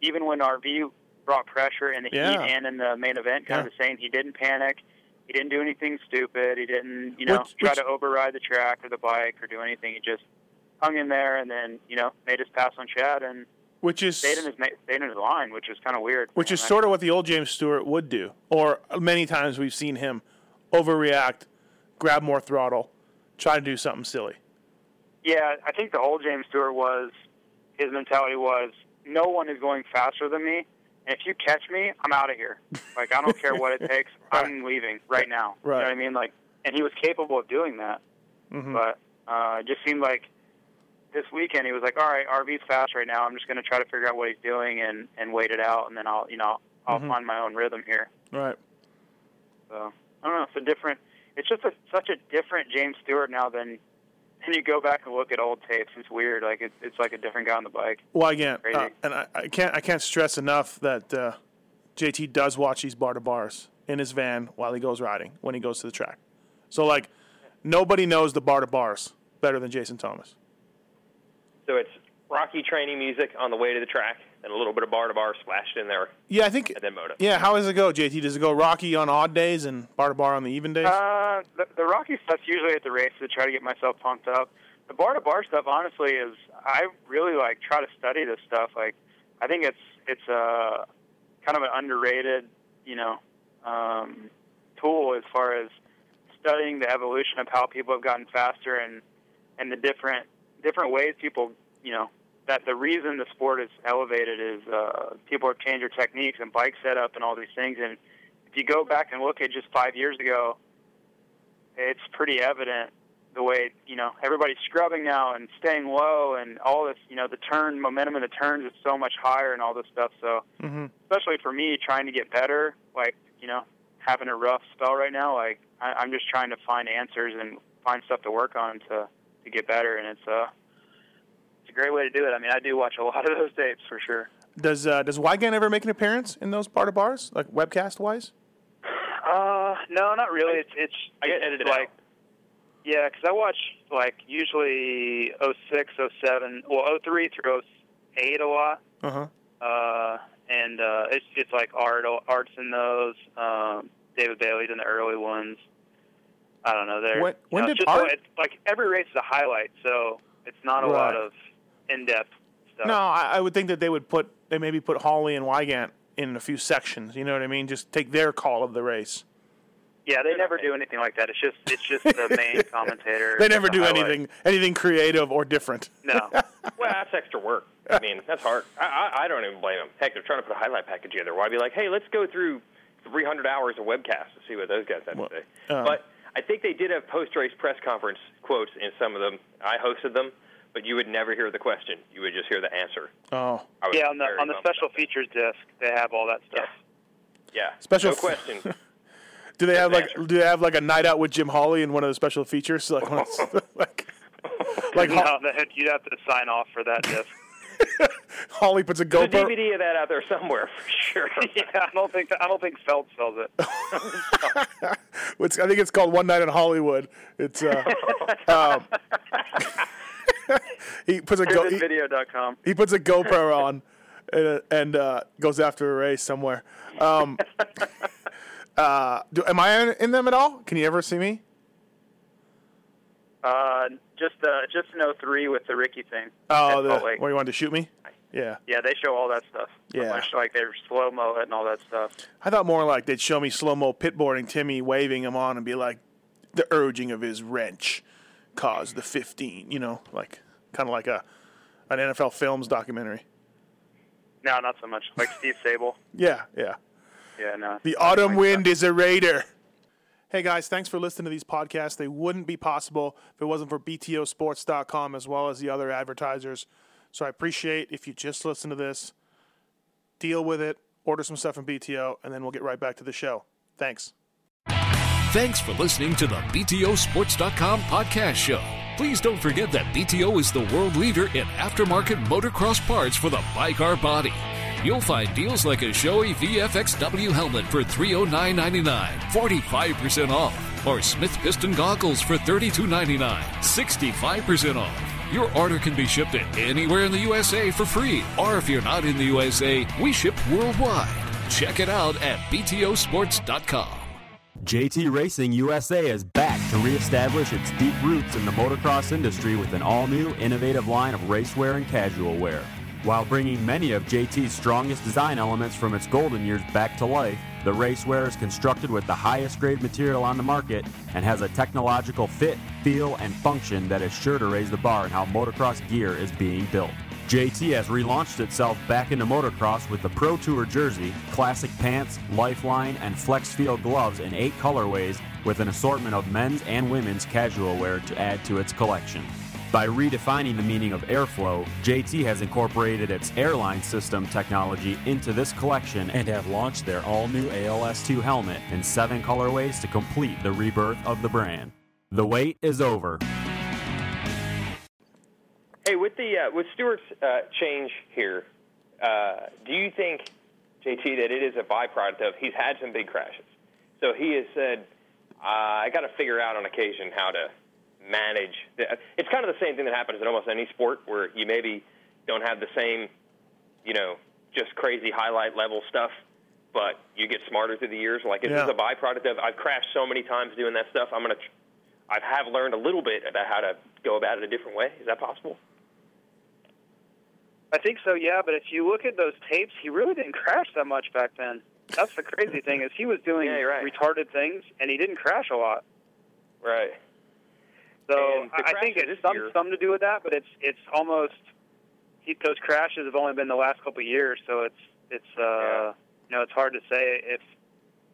Even when RV brought pressure in the Yeah. heat and in the main event, kind Yeah. of the same, he didn't panic. He didn't do anything stupid. He didn't you know Which- try which- to override the track or the bike or do anything. He just hung in there and then you know made his pass on Chad and Which is stayed in his stayed in his line, which was kind of weird. which is sort of what the old James Stewart would do, or many times we've seen him overreact, grab more throttle, try to do something silly. Yeah, I think the old James Stewart was his mentality was no one is going faster than me, and if you catch me, I'm out of here. Like I don't care what it takes, I'm leaving right now. Right. You know what I mean? Like, and he was capable of doing that, Mhm. but uh, it just seemed like this weekend he was like, all right, RV's fast right now. I'm just going to try to figure out what he's doing and and wait it out, and then I'll you know I'll Mhm. find my own rhythm here. Right. So I don't know. It's a different. It's just a, such a different James Stewart now than. And you go back and look at old tapes. It's weird. Like it's it's like a different guy on the bike. Well, again, uh, and I, I can't I can't stress enough that uh, JT does watch these bar to bars in his van while he goes riding when he goes to the track. So like, nobody knows the bar to bars better than Jason Thomas. So it's Rocky training music on the way to the track, and a little bit of bar to bar splashed in there, Yeah, I think. and then moto. Yeah, how does it go, JT? Does it go Rocky on odd days and bar to bar on the even days? Uh, the, the Rocky stuff's usually at the race to try to get myself pumped up. The bar to bar stuff, honestly, is I really like try to study this stuff. Like, I think it's it's a kind of an underrated, you know, um, tool as far as studying the evolution of how people have gotten faster and and the different different ways people, you know, that the reason the sport is elevated is uh, people have changed their techniques and bike setup and all these things. And if you go back and look at just five years ago, it's pretty evident the way you know everybody's scrubbing now and staying low and all this. You know, the turn momentum in the turns is so much higher and all this stuff. So mm-hmm. especially for me trying to get better, like you know, having a rough spell right now, like I, I'm just trying to find answers and find stuff to work on to to get better, and it's uh it's a great way to do it. I mean, I do watch a lot of those tapes for sure. Does uh, does Weigandt ever make an appearance in those bar to bars, like webcast wise? Uh, no, not really. It's it's I get it's edited like out. yeah, because I watch like usually 06, 07, well 03 through 08 a lot. Uh huh. uh, and uh, it's it's like art arts in those. Um, David Bailey's in the early ones. I don't know. They're When- when you know, did just Art- it's like every race is a highlight, so it's not a Right. lot of in depth stuff. No, I, I would think that they would put they maybe put Holley and Weigandt in a few sections. You know what I mean? Just take their call of the race. Yeah, they never do anything like that. It's just it's just the main commentator. They never the do highlight. anything anything creative or different. No. Well, that's extra work. I mean, that's hard. I, I, I don't even blame them. Heck, they're trying to put a highlight package together. Why be like, hey, let's go through 300 hours of webcasts to see what those guys have Well, to say. um, but I think they did have post-race press conference quotes in some of them. I hosted them, but you would never hear the question. You would just hear the answer. Oh, yeah, on the on the special features disc, they have all that stuff. Yeah, Special no f- question. do they have like answer. do they have like a night out with Jim Holley in one of the special features? Like like like no, you'd have to sign off for that disc. Holley puts a There's a DVD of that out there somewhere for sure. yeah, I don't think I don't think Feld sells it. It's, I think it's called One Night in Hollywood. It's uh, um, he puts a go, he, Video.com. he puts a GoPro on and, and uh, goes after a race somewhere. Um, uh, do, am I in, in them at all? Can you ever see me? Uh, just uh, just an 03 with the Ricky thing. Oh, the, where you wanted to shoot me? Yeah, Yeah, they show all that stuff. Yeah. Much like they're slow mo and all that stuff. I thought more like they'd show me slow mo pitboarding Timmy waving him on and be like, the urging of his wrench caused the 15. You know, like kind of like a an NFL Films documentary. No, not so much. Like Steve Sabol. Yeah, yeah. Yeah, no. The autumn wind is a raider. Hey guys, thanks for listening to these podcasts. They wouldn't be possible if it wasn't for BTOsports.com as well as the other advertisers. So I appreciate if you just listen to this, deal with it, order some stuff from BTO, and then we'll get right back to the show. Thanks. Thanks for listening to the BTOsports.com podcast show. Please don't forget that BTO is the world leader in aftermarket motocross parts for the bike or body. You'll find deals like a Shoei VFXW helmet for $309.99, 45% off, or Smith Piston goggles for $32.99, 65% off. Your order can be shipped anywhere in the USA for free, or if you're not in the USA, we ship worldwide. Check it out at BTOsports.com. JT Racing USA is back to reestablish its deep roots in the motocross industry with an all new, innovative line of racewear and casual wear. While bringing many of JT's strongest design elements from its golden years back to life, the racewear is constructed with the highest grade material on the market and has a technological fit, feel, and function that is sure to raise the bar in how motocross gear is being built. JT has relaunched itself back into motocross with the Pro Tour jersey, classic pants, lifeline, and flex feel gloves in eight colorways with an assortment of men's and women's casual wear to add to its collection. By redefining the meaning of airflow, JT has incorporated its airline system technology into this collection and have launched their all new ALS2 helmet in seven colorways to complete the rebirth of the brand. The wait is over. Hey, with the uh, with Stewart's uh, change here, uh, do you think, JT, that it is a byproduct of he's had some big crashes? So he has said, I got to figure out on occasion how to manage. It's kind of the same thing that happens in almost any sport where you maybe don't have the same, you know, just crazy highlight level stuff, but you get smarter through the years. Like, is Yeah. a byproduct of I've crashed so many times doing that stuff? I'm gonna, I have learned a little bit about how to go about it a different way. Is that possible? I think so, yeah. But if you look at those tapes, he really didn't crash that much back then. That's the crazy thing is he was doing Yeah, right. retarded things and he didn't crash a lot. Right. So I I think it's some year- something to do with that, but it's it's almost he, those crashes have only been the last couple of years, so it's it's uh Yeah. you know it's hard to say if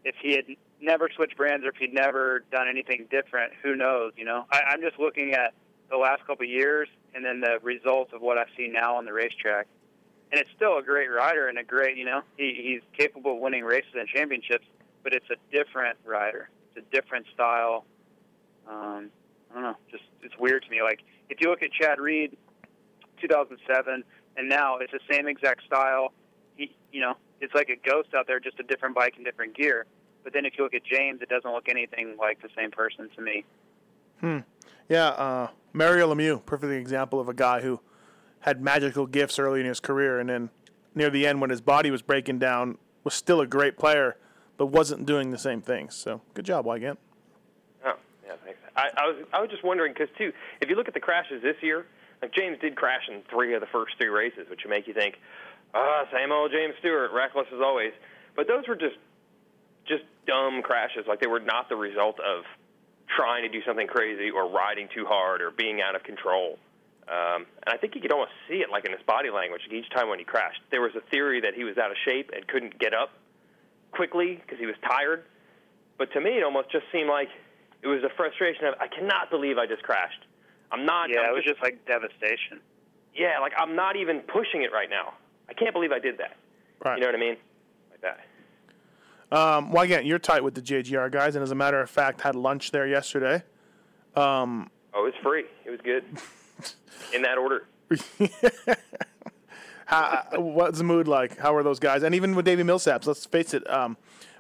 if he had never switched brands or if he'd never done anything different. Who knows? You know, I, I'm just looking at the last couple of years and then the results of what I've seen now on the racetrack. And it's still a great rider and a great, you know, he, he's capable of winning races and championships, but it's a different rider. It's a different style. Um, I don't know. Just it's weird to me. Like if you look at Chad Reed, 2007, and now it's the same exact style. He, you know, it's like a ghost out there, just a different bike and different gear. But then if you look at James, it doesn't look anything like the same person to me. Hmm. Yeah, uh, Mario Lemieux, perfect example of a guy who had magical gifts early in his career, and then near the end, when his body was breaking down, was still a great player, but wasn't doing the same things. So, good job, Weigandt. I, I was I was just wondering because too, if you look at the crashes this year, like James did crash in three of the first three races, which would make you think, ah, same old James Stewart, reckless as always. But those were just just dumb crashes. Like they were not the result of trying to do something crazy or riding too hard or being out of control. Um, and I think you could almost see it like in his body language. Each time when he crashed, there was a theory that he was out of shape and couldn't get up quickly because he was tired. But to me, it almost just seemed like it was a frustration of I cannot believe I just crashed. I'm not. Yeah, I'm it was just like devastation. yeah, like I'm not even pushing it right now. I can't believe I did that. Right. You know what I mean? Like that. Um, Weigandt, you're tight with the JGR guys, and as a matter of fact, had lunch there yesterday. Oh, it was free. It was good. In that order. How, what's the mood like? How are those guys? And even with Davey Millsaps, let's face it, um,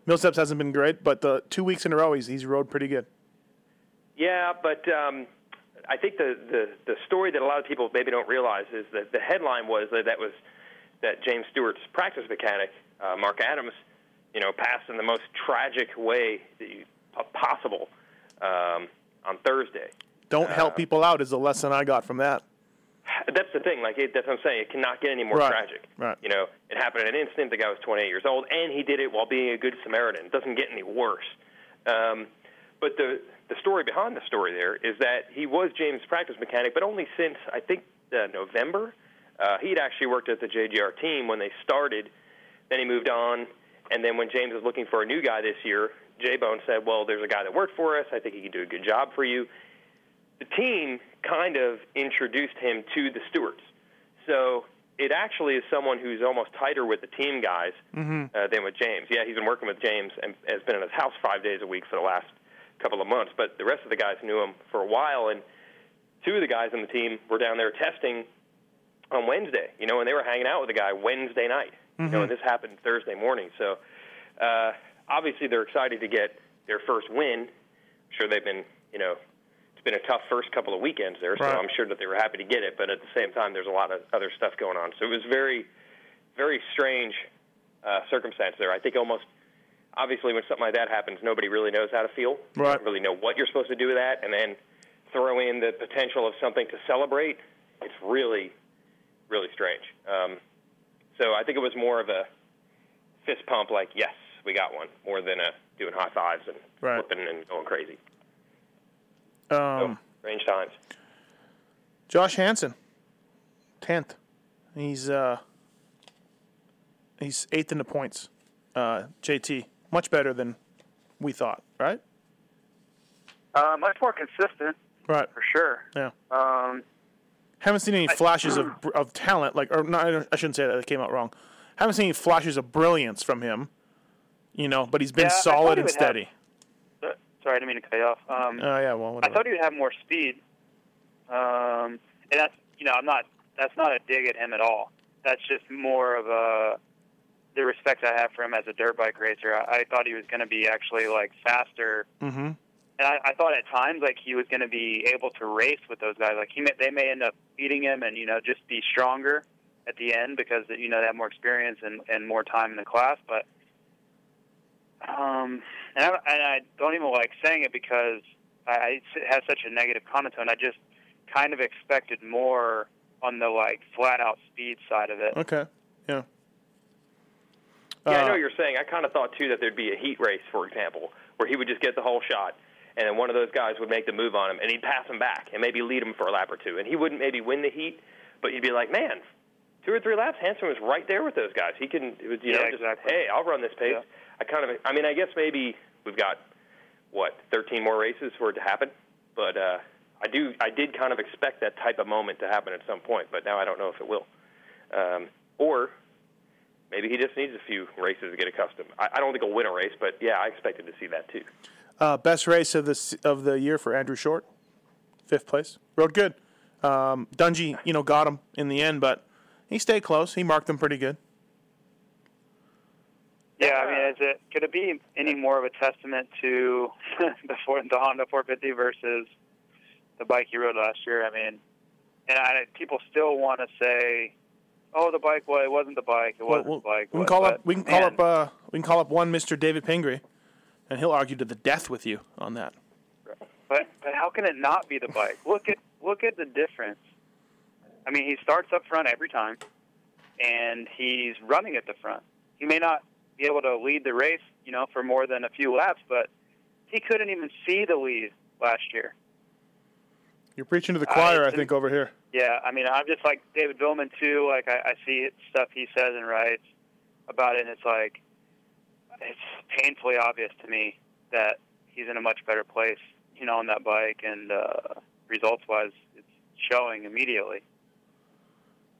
Millsaps hasn't been great, but the two weeks in a row, he's, he's rode pretty good. Yeah, but um, I think the, the the story that a lot of people maybe don't realize is that the headline was that that was that James Stewart's practice mechanic, uh, Mark Adams, you know, passed in the most tragic way you, uh, possible um, on Thursday. Don't help people out is the lesson I got from that. That's the thing. Like it, that's what I'm saying. It cannot get any more Right, tragic. right. You know, it happened in an instant. The guy was 28 years old, and he did it while being a good Samaritan. It doesn't get any worse. Um, but the the story behind the story there is that he was James' practice mechanic, but only since I think uh, November. Uh, he'd actually worked at the JGR team when they started. Then he moved on, and then when James was looking for a new guy this year, J Bone said, "Well, there's a guy that worked for us. I think he can do a good job for you." The team kind of introduced him to the Stewarts, so it actually is someone who's almost tighter with the team guys uh, than with James. Yeah, he's been working with James and has been in his house five days a week for the last couple of months, but the rest of the guys knew him for a while, and two of the guys on the team were down there testing on Wednesday, you know, and they were hanging out with the guy Wednesday night, you know, and this happened Thursday morning. So uh, obviously they're excited to get their first win. I'm sure they've been, you know, it's been a tough first couple of weekends there, so Right. I'm sure that they were happy to get it. But at the same time, there's a lot of other stuff going on, so it was very, very strange uh, circumstance there. I think almost. Obviously, when something like that happens, nobody really knows how to feel. Right. don't really know what you're supposed to do with that, and then throw in the potential of something to celebrate. It's really, really strange. Um, so I think it was more of a fist pump, like yes, we got one, more than a doing high fives and Right. flipping and going crazy. Um, so, strange times. Josh Hansen, tenth. He's uh, he's eighth in the points. Uh, JT, much better than we thought, right? Uh, much more consistent Right. for sure. Yeah. Um, Haven't seen any flashes of of talent, like or not. I shouldn't say that. That came out wrong. Haven't seen any flashes of brilliance from him. You know, but he's been Yeah, solid and would have- steady. uh, sorry, I didn't mean to cut you off. Um, Oh yeah, well, I thought he would have more speed. Um, and that's you know I'm not that's not a dig at him at all. That's just more of a the respect I have for him as a dirt bike racer. I, I thought he was going to be actually like faster, mm-hmm. and I, I thought at times like he was going to be able to race with those guys. Like he may, they may end up beating him and you know just be stronger at the end because you know they have more experience and, and more time in the class. But um, and I, and I don't even like saying it because I, I it has such a negative connotation. I just kind of expected more on the like flat out speed side of it. Okay. Yeah. Yeah, I know Uh, what you're saying. I kind of thought too that there'd be a heat race, for example, where he would just get the whole shot, and then one of those guys would make the move on him, and he'd pass him back and maybe lead him for a lap or two, and he wouldn't maybe win the heat, but you'd be like, man, two or three laps, Hansen was right there with those guys. He can, it was, you know, Yeah, just exactly. hey, I'll run this pace. Yeah. I kind of, I mean, I guess maybe we've got what 13 more races for it to happen, but uh, I do, I did kind of expect that type of moment to happen at some point, but now I don't know if it will, um, or maybe he just needs a few races to get accustomed. I, I don't think he'll win a race, but yeah, I expected to see that too. Uh, best race of the of the year for Andrew Short, fifth place. Rode good. Um, Dungey, you know, got him in the end, but he stayed close. He marked them pretty good. Yeah, I mean, is it could it be any more of a testament to the Ford, the Honda 450 versus the bike he rode last year? I mean, and I, people still want to say, "Oh, the bike, well, it wasn't the bike, it wasn't Well, the bike." we can call but, up. We can call up. Uh, we can call up one Mister David Pingree, and he'll argue to the death with you on that. But but how can it not be the bike? Look at look at the difference. I mean, he starts up front every time, and he's running at the front. He may not be able to lead the race, you know, for more than a few laps, but he couldn't even see the lead last year. You're preaching to the choir, I, didn't- think, over here. Yeah, I mean, I'm just like David Billman too. Like I, I see stuff he says and writes about it, and it's like it's painfully obvious to me that he's in a much better place, you know, on that bike, and uh, results-wise, it's showing immediately.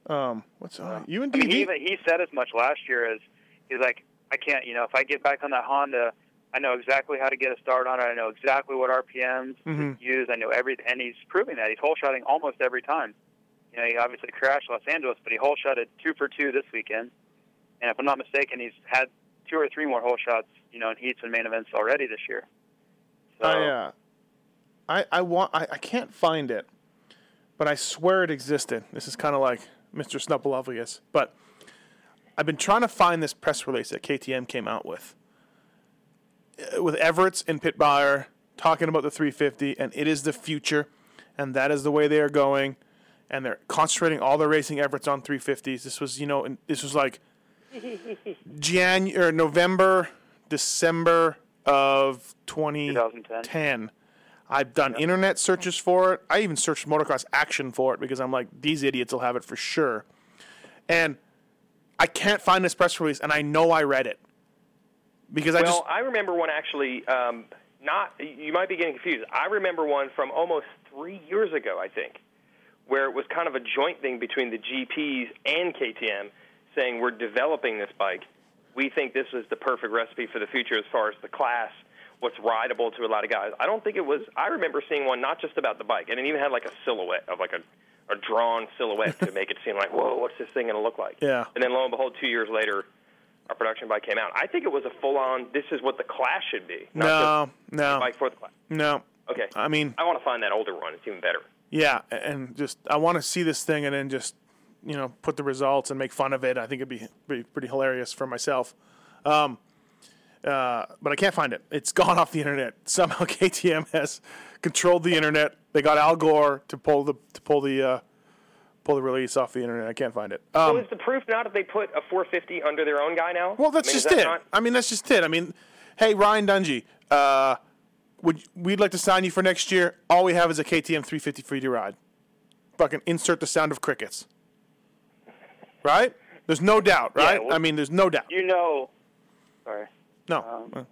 Um, what's uh, you and I mean, he even he said as much last year as he's like, I can't, you know, if I get back on that Honda, I know exactly how to get a start on it. I know exactly what RPMs Mhm. to use. I know everything, and he's proving that. He's hole shotting almost every time. You know, he obviously crashed Los Angeles, but he hole shotted two for two this weekend. And if I'm not mistaken, he's had two or three more hole shots, you know, in heats and main events already this year. So, I, uh, I, I want. I, I can't find it, but I swear it existed. This is kind of like Mr. Snuffleupagus, but I've been trying to find this press release that KTM came out with, Uh, with Everts and Pit Beirer talking about the 350, and it is the future, and that is the way they are going, and they're concentrating all their racing efforts on 350s. This was, you know, and this was like Jan or November, December of 2010. 10. I've done internet searches for it. I even searched motocross action for it because I'm like, these idiots will have it for sure. And I can't find this press release, and I know I read it. because I well, just I remember one actually. Um, not you might be getting confused. I remember one from almost three years ago, I think, where it was kind of a joint thing between the GPs and KTM, saying we're developing this bike. We think this is the perfect recipe for the future as far as the class, what's rideable to a lot of guys. I don't think it was. I remember seeing one not just about the bike, and it even had like a silhouette of like a a drawn silhouette to make it seem like, whoa, what's this thing going to look like? Yeah. And then lo and behold, two years later, our production bike came out. I think it was a full-on. This is what the class should be. Not no, just no, bike for the class. no. Okay. I mean, I want to find that older one. It's even better. Yeah, and just I want to see this thing and then just you know put the results and make fun of it. I think it'd be pretty, pretty hilarious for myself. Um, uh, but I can't find it. It's gone off the internet. Somehow KTM has controlled the internet. They got Al Gore to pull the to pull the uh, pull the release off the internet. I can't find it. Um, so is the proof now that they put a 450 under their own guy now? Well, that's I mean, just that it. not- I mean, that's just it. I mean, hey, Ryan Dungey, uh, would we'd like to sign you for next year? All we have is a KTM 350 for you to ride. Fucking insert the sound of crickets. Right? There's no doubt, Yeah, right? well- I mean, there's no doubt. You know, sorry. No. Um,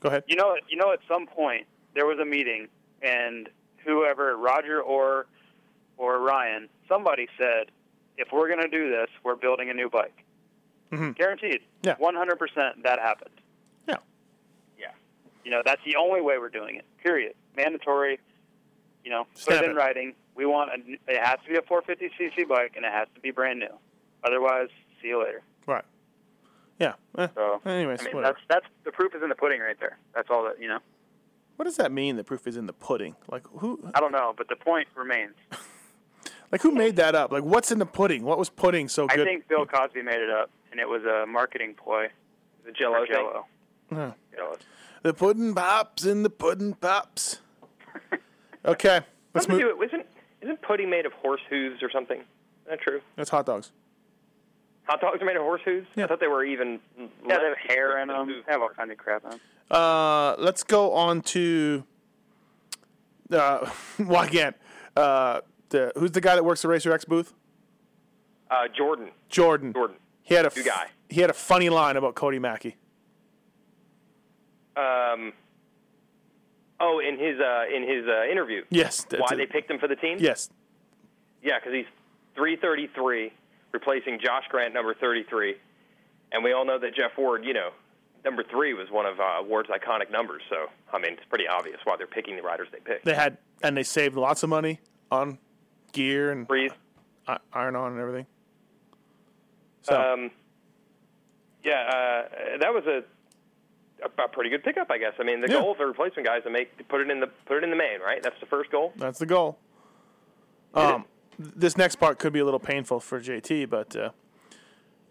Go ahead. You know, you know, at some point there was a meeting, and whoever, Roger or or Ryan, somebody said, if we're going to do this, we're building a new bike. Mhm. Guaranteed. Yeah. 100% that happened. Yeah. Yeah. You know, that's the only way we're doing it. Period. Mandatory. You know, put it in it. writing. We want a, it has to be a 450cc bike, and it has to be brand new. Otherwise, see you later. Right. Yeah. Eh, So, anyways, I mean, that's that's the proof is in the pudding right there. That's all that you know. What does that mean? The proof is in the pudding. Like who? I don't know, but the point remains. Like who made that up? Like what's in the pudding? What was pudding so good? I think Bill Cosby made it up, and it was a marketing ploy. The Jello for thing. Jello. Yeah. Jello. The pudding pops in the pudding pops. Okay, let's move. do it- Isn't isn't pudding made of horse hooves or something? Is that true? That's hot dogs. Hot dogs are made of horse hooves. Yeah. I thought they were even. Yeah, less they have hair in them. hooves They have all are. kind of crap in them. Uh, let's go on to. Uh, well, again, uh, the who's the guy that works the Racer X booth? Uh, Jordan. Jordan. Jordan. He had a New guy. He had a funny line about Cody Mackey. Um. Oh, in his uh, in his uh, interview. Yes. Why it. they picked him for the team? Yes. Yeah, because he's 333, replacing Josh Grant, number 33, and we all know that Jeff Ward, you know, number three was one of uh, Ward's iconic numbers. So I mean, it's pretty obvious why they're picking the riders they picked. They had and they saved lots of money on gear and Breathe. iron on and everything. So Um, yeah, uh, that was a, a a pretty good pickup, I guess. I mean, the Yeah. goal of the replacement guys to make to put it in the put it in the main, right? That's the first goal. that's the goal. Um, this next part could be a little painful for JT, but uh,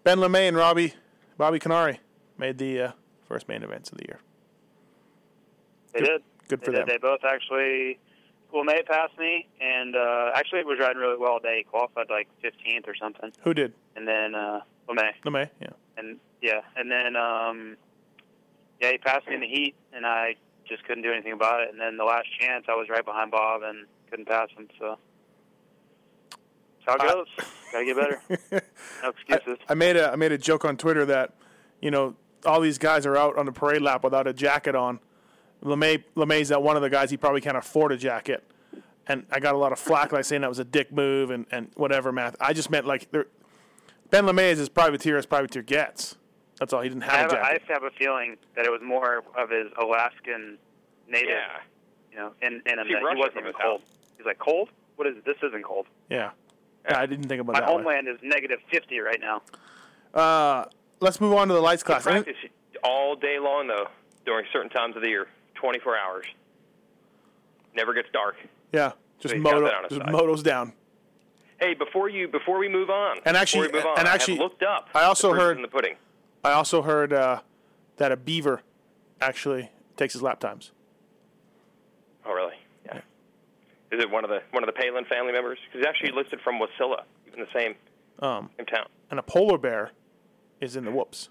Ben LaMay and Robbie Bobby Kiniry made the uh, first main events of the year. They Good- did. good for they them. Did. They both actually. Well, May passed me, and uh, actually it was riding really well today. He qualified like 15th or something, Who did? and then uh, well, May, LaMay. Yeah. and yeah, and then um, yeah, he passed me in the heat, and I just couldn't do anything about it. And then the last chance, I was right behind Bob and couldn't pass him. So that's how it goes. Gotta get better. No excuses. I made a I made a joke on Twitter that, you know, all these guys are out on the parade lap without a jacket on. LaMay LaMay's that one of the guys he probably can't afford a jacket. And I got a lot of flack like saying that was a dick move and, and whatever math. I just meant like Ben LaMay is as privateer as privateer gets. That's all. He didn't have, I, have have a a, I jacket. just have a feeling that it was more of his Alaskan native, Yeah. you know, in, in him See that Russia he wasn't even cold. house. He's like, cold? What is it? This isn't cold. Yeah. yeah. I didn't think about My that. one. homeland is negative 50 right now. Uh, let's move on to the lights class. Practice all day long though, during certain times of the year, 24 hours. Never gets dark. Yeah, just So moto, that on his just motos down. Hey, before you before we move on, And actually- move on, and I have actually, looked up. I also the heard- in the pudding. I also heard uh, that a beaver actually takes his lap times. Oh, really? Yeah. Is it one of the one of the Palin family members? Because he's actually listed from Wasilla, even the same Um, same town. and a polar bear is in the whoops.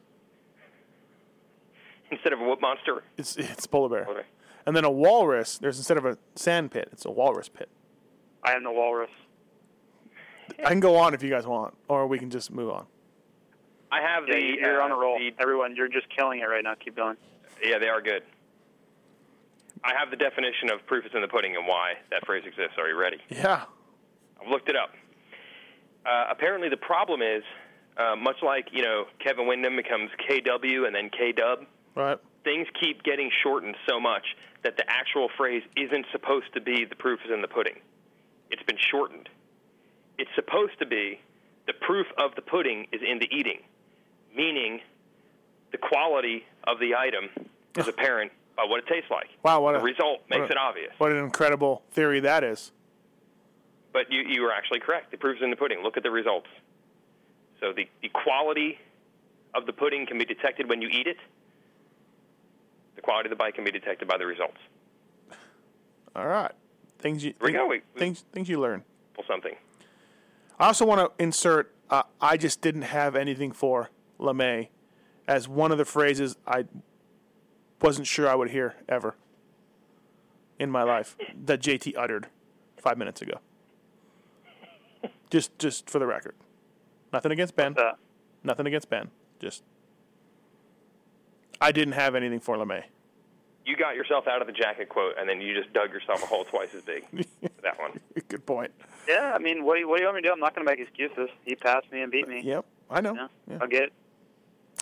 Instead of a whoop monster. It's it's polar bear. Okay. And then a walrus. There's instead of a sand pit, it's a walrus pit. I am the walrus. I can go on if you guys want, or we can just move on. I have Yeah, the. you- you're uh, on a roll. the- Everyone, you're just killing it right now. Keep going. yeah, they are good. I have the definition of proof is in the pudding and why that phrase exists. Are you ready? Yeah. I've looked it up. Uh, apparently, the problem is uh, much like you know Kevin Windham becomes KW and then K Dub. Right. Things keep getting shortened so much that the actual phrase isn't supposed to be the proof is in the pudding. It's been shortened. It's supposed to be the proof of the pudding is in the eating, meaning the quality of the item is apparent by what it tastes like. Wow. What the a result makes a- it obvious. What an incredible theory that is. But you, you were actually correct. The proof's in the pudding. Look at the results. So the, the quality of the pudding can be detected when you eat it. The quality of the bite can be detected by the results. All right. Things you Here we go. We, things things you learn. something. I also want to insert. Uh, I just didn't have anything for LaMay as one of the phrases I wasn't sure I would hear ever in my life that JT uttered five minutes ago. Just, just for the record, nothing against Ben. Nothing against Ben. Just, I didn't have anything for LaMay. You got yourself out of the jacket quote, and then you just dug yourself a hole twice as big. that one. Good point. yeah, I mean, what do, you, what do you want me to do? I'm not going to make excuses. He passed me and beat me. Yep, I know. Yeah, Yeah. I'll get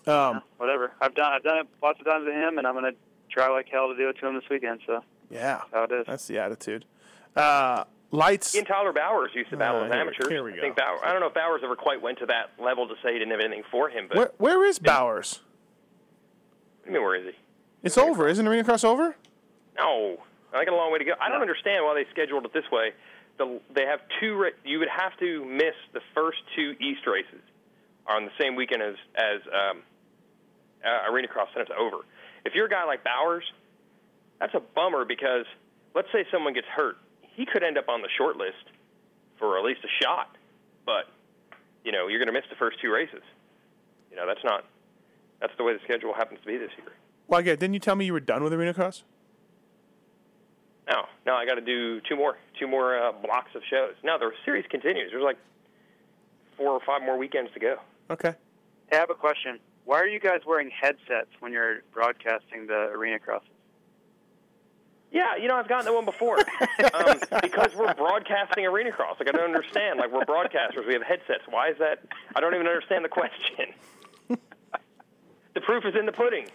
Um, whatever. I've done I've done it lots of times to him, and I'm going to try like hell to do it to him this weekend. So yeah, that's how it is. that's the attitude. Uh, lights. He and Tyler Bowers used to battle Uh, as here- amateurs. here we I think go. Bowers, I don't know if Bowers ever quite went to that level to say he didn't have anything for him, but Where, where is Bowers? I mean, where is he? It's over, isn't Arena Cross over? No, I got a long way to go. I don't understand why they scheduled it this way. The, they have two. You would have to miss the first two East races on the same weekend as as um, uh, Arena Cross, and it's over. If you're a guy like Bowers, that's a bummer because let's say someone gets hurt, he could end up on the short list for at least a shot. But you know, you're going to miss the first two races. You know, that's not. That's the way the schedule happens to be this year. Well, again, didn't you tell me you were done with Arena Cross? No, no, I got to do two more, two more uh, blocks of shows. No, the series continues. There's like four or five more weekends to go. Okay. Hey, I have a question. Why are you guys wearing headsets when you're broadcasting the arena crosses? Yeah, you know, I've gotten that one before. um, because we're broadcasting Arena Cross. Like, I don't understand. Like, we're broadcasters. We have headsets. Why is that? I don't even understand the question. the proof is in the pudding.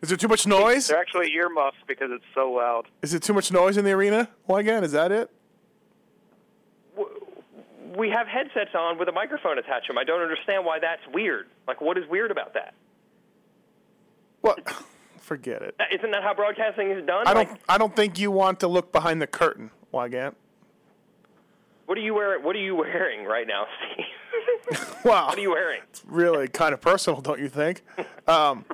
Is there too much noise? They're actually earmuffs because it's so loud. Is it too much noise in the arena? Well, again, is that it? We have headsets on with a microphone attached to them. I don't understand why that's weird. Like, what is weird about that? What? Forget it. Isn't that how broadcasting is done? I don't. Like, I don't think you want to look behind the curtain, Weigandt. what are you wearing? What are you wearing right now, Steve? Wow. what are you wearing? It's really kind of personal, don't you think? Um,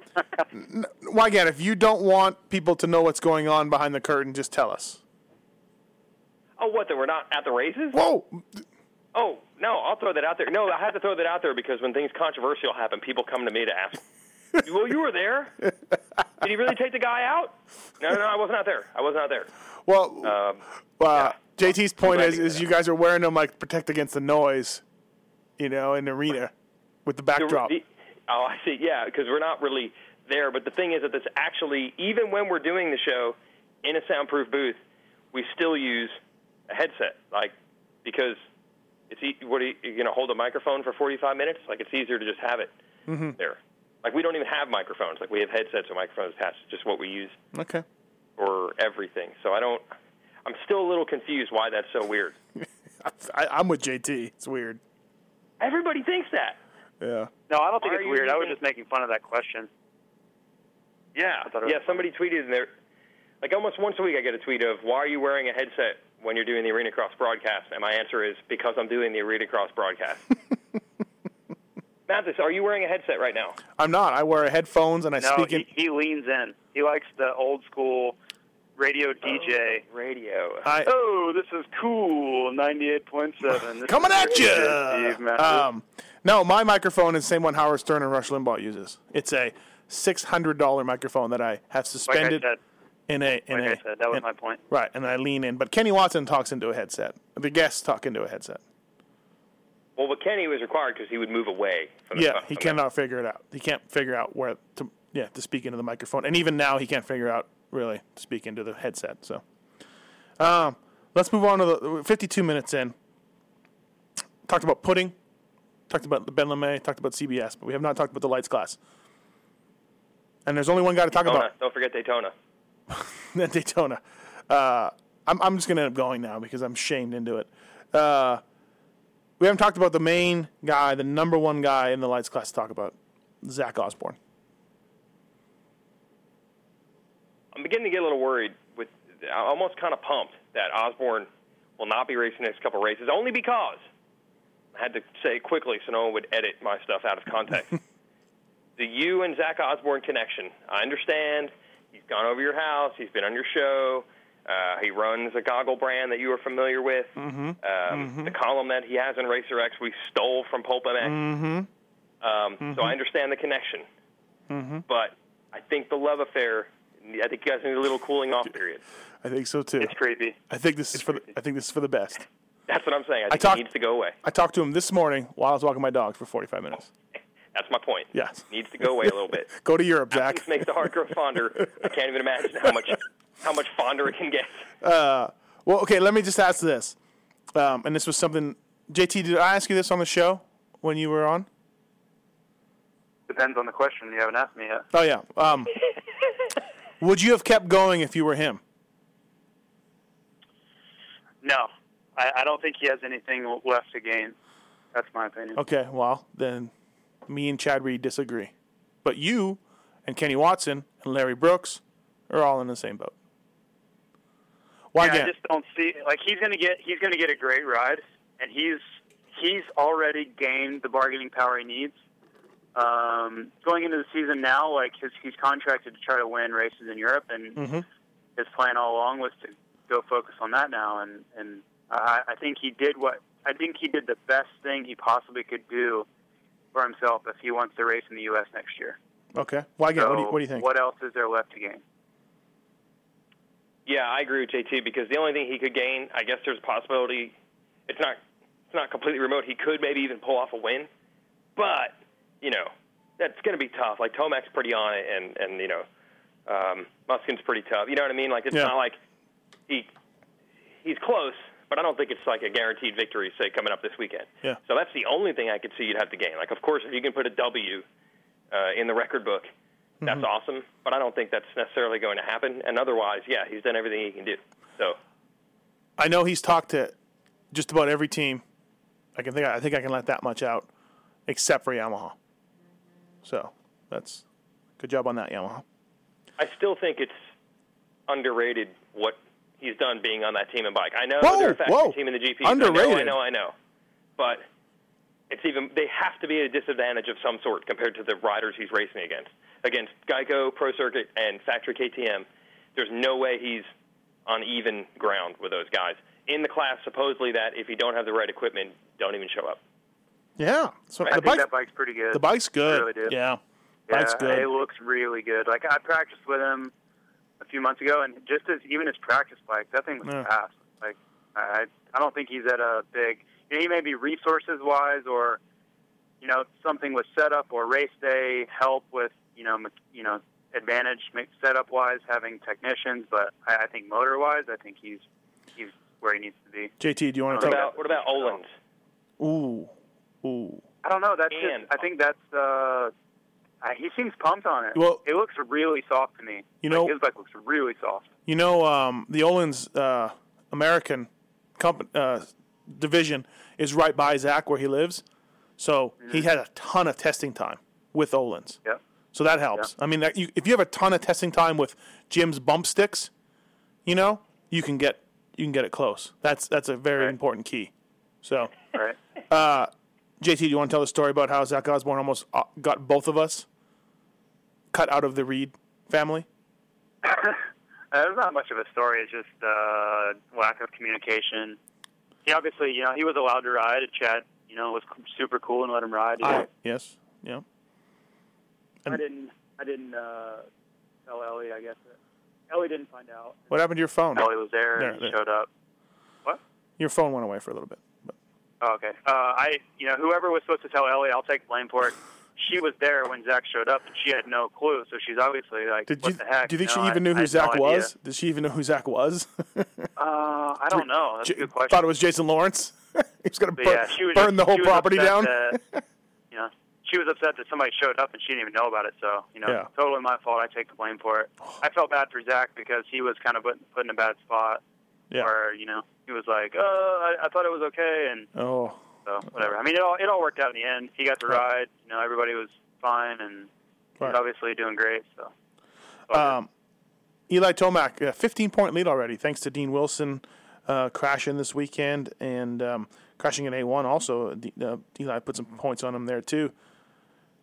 n- Weigandt, if you don't want people to know what's going on behind the curtain, just tell us. Oh, what? That we're not at the races? Whoa! Oh, no, I'll throw that out there. No, I have to throw that out there because when things controversial happen, people come to me to ask. well, you were there. Did he really take the guy out? No, no, no, I wasn't out there. I wasn't out there. Well, Um, uh, JT's point is, is you guys are wearing them like protect against the noise, you know, in the arena with the the- backdrop. the- oh, I see. Yeah, because we're not really there. But the thing is that this actually, even when we're doing the show in a soundproof booth, we still use a headset, like because it's e- what are you, you're going to hold a microphone for 45 minutes? Like it's easier to just have it Mm-hmm. there. Like we don't even have microphones. Like we have headsets and microphones attached. It's just what we use Okay. for everything. So I don't. I'm still a little confused why that's so weird. I, I'm with JT. It's weird. Everybody thinks that. Yeah. No, I don't think Are it's you weird. I was just making fun of that question. Yeah, yeah. was- Somebody tweeted in there, like almost once a week, I get a tweet of, "Why are you wearing a headset when you're doing the Arena Cross broadcast?" And my answer is, "Because I'm doing the Arena Cross broadcast." Matthes, are you wearing a headset right now? I'm not. I wear headphones and I No, speak in. he, he leans in. He likes the old school radio DJ. Radio. I, Oh, this is cool. Ninety-eight point seven. coming at you. Steve Matthes. Um, no, my microphone is the same one Howard Stern and Rush Limbaugh uses. It's a six hundred dollar microphone that I have like I suspended said, in a in like a I said, that was in- my point. right, and I lean in. But Kenny Watson talks into a headset. The guests talk into a headset. Well, but Kenny was required because he would move away from Yeah, phone. he Okay. cannot figure it out. He can't figure out where to yeah to speak into the microphone, and even now he can't figure out really to speak into the headset. So, um, let's move on to the 52 minutes in. Talked about pudding, talked about the Ben LaMay, talked about CBS, but we have not talked about the lights class. And there's only one guy to talk Daytona. about. Don't forget Daytona. At Daytona. Uh, I'm, I'm just going to end up going now because I'm shamed into it. Uh, we haven't talked about the main guy, the number one guy in the lights class to talk about, Zach Osborne. I'm beginning to get a little worried. With I'm almost kind of pumped that Osborne will not be racing the next couple races, only because I had to say it quickly so no one would edit my stuff out of context. the you and Zach Osborne connection. I understand. He's gone over your house. He's been on your show. Uh, he runs a goggle brand that you are familiar with. Mm-hmm. Um, The column that he has in Racer X we stole from PulpMX. Mm-hmm. Um, So I understand the connection. Mm-hmm. But I think the love affair. I think you guys need a little cooling off period. I think so too. It's creepy. I think this is for the, I think this is for the best. That's what I'm saying. I think talked- it needs to go away. I talked to him this morning while I was walking my dog for 45 minutes. That's my point. Yes. Needs to go away a little bit. Go to Europe, Zach. Absence makes the heart grow fonder. I can't even imagine how much how much fonder it can get. Uh, well, okay, let me just ask this. Um, and this was something, JT, did I ask you this on the show when you were on? Depends on the question. You haven't asked me yet. Oh, yeah. Um, would you have kept going if you were him? No, I, I don't think he has anything left to gain. That's my opinion. Okay, well, then me and Chad Reed disagree. But you and Kenny Watson and Larry Brooks are all in the same boat. Why yeah? I just don't see like he's gonna get he's gonna get a great ride, and he's he's already gained the bargaining power he needs. Um, going into the season now, like his, he's contracted to try to win races in Europe, and hmm his plan all along was to go focus on that now. And and I, I think he did what I think he did the best thing he possibly could do for himself if he wants to race in the U.S. next year. Okay. Weigandt? So what, do you, what do you think? What else is there left to gain? Yeah, I agree with JT because the only thing he could gain, I guess, there's a possibility. It's not it's not completely remote. He could maybe even pull off a win, but you know that's going to be tough. Like Tomac's pretty on it, and and you know um, Musquin's pretty tough. You know what I mean? Like it's Yeah. not like he he's close, but I don't think it's like a guaranteed victory. Say coming up this weekend. Yeah. So that's the only thing I could see you'd have to gain. Like of course, if you can put a W uh, in the record book, that's Mm-hmm. awesome. But I don't think that's necessarily going to happen. And otherwise, yeah, he's done everything he can do. So I know he's talked to just about every team. I can think I think I can let that much out, except for Yamaha. So that's good job on that Yamaha. I still think it's underrated what he's done being on that team and bike. I know Whoa, they're a factory whoa. team in the GP. I know, I know, I know. But it's even they have to be at a disadvantage of some sort compared to the riders he's racing against. Against Geico, Pro Circuit, and Factory KTM, there's no way he's on even ground with those guys. In the class, supposedly that if you don't have the right equipment, don't even show up. Yeah. So I the think bike that bike's pretty good. the bike's good. I really do. Yeah. Yeah, Bike's good. it looks really good. Like I practiced with him a few months ago, and just as even his practice bike, that thing was Yeah. fast. Like I, I don't think he's at a big. You know, he may be resources wise, or you know, something with setup or race day help with you know, you know, advantage setup wise having technicians. But I, I think motor wise, I think he's he's where he needs to be. JT, do you want to talk? about what about Öhlins? Ooh. Ooh. I don't know. That's And- just. I think that's. Uh, uh, he seems pumped on it. Well- it looks really soft to me. You Like, know- his bike looks really soft. You know, um, the Öhlins uh, American comp- uh, division is right by Zach where he lives, so he had a ton of testing time with Öhlins. Yep. So that helps. I mean, that you, if you have a ton of testing time with Jim's bump sticks, you know, you can get you can get it close. That's that's a very Right. important key. So, Right. JT, do you want to tell the story about how Zach Osborne almost uh, got both of us cut out of the Reed family? Uh, There's not much of a story. It's just uh, lack of communication. He obviously, you know, he was allowed to ride. Chad, you know, was super cool and let him ride. Know, I, yes. Yeah. I didn't. I didn't uh, tell Ellie. I guess Ellie didn't find out. What happened to your phone? Ellie was there, There, and he there. showed up. What? Your phone went away for a little bit. But Oh, okay. Uh, I, you know, whoever was supposed to tell Ellie, I'll take blame for it. She was there when Zach showed up, and she had no clue. So she's obviously like, Did "What you the heck?" do you think know, she even I- knew who Zach no was? idea. Did she even know who Zach was? Uh, I don't know. That's a J- good question. Thought it was Jason Lawrence. he was going to burn, yeah, she was burn the whole property down. That, you know, she was upset that somebody showed up and she didn't even know about it. So, you know, Yeah. totally my fault. I take the blame for it. I felt bad for Zach because he was kind of put, put in a bad spot. Yeah. Where you know he was like, "Oh, I, I thought it was okay," and Oh, so whatever. I mean, it all it all worked out in the end. He got to Right. ride. You know, everybody was fine, and Right. he's obviously doing great. So. Um, Eli Tomac, a 15 point lead already, thanks to Dean Wilson uh, crashing this weekend and um, crashing in A1 also. D- uh, Eli put some points on him there too.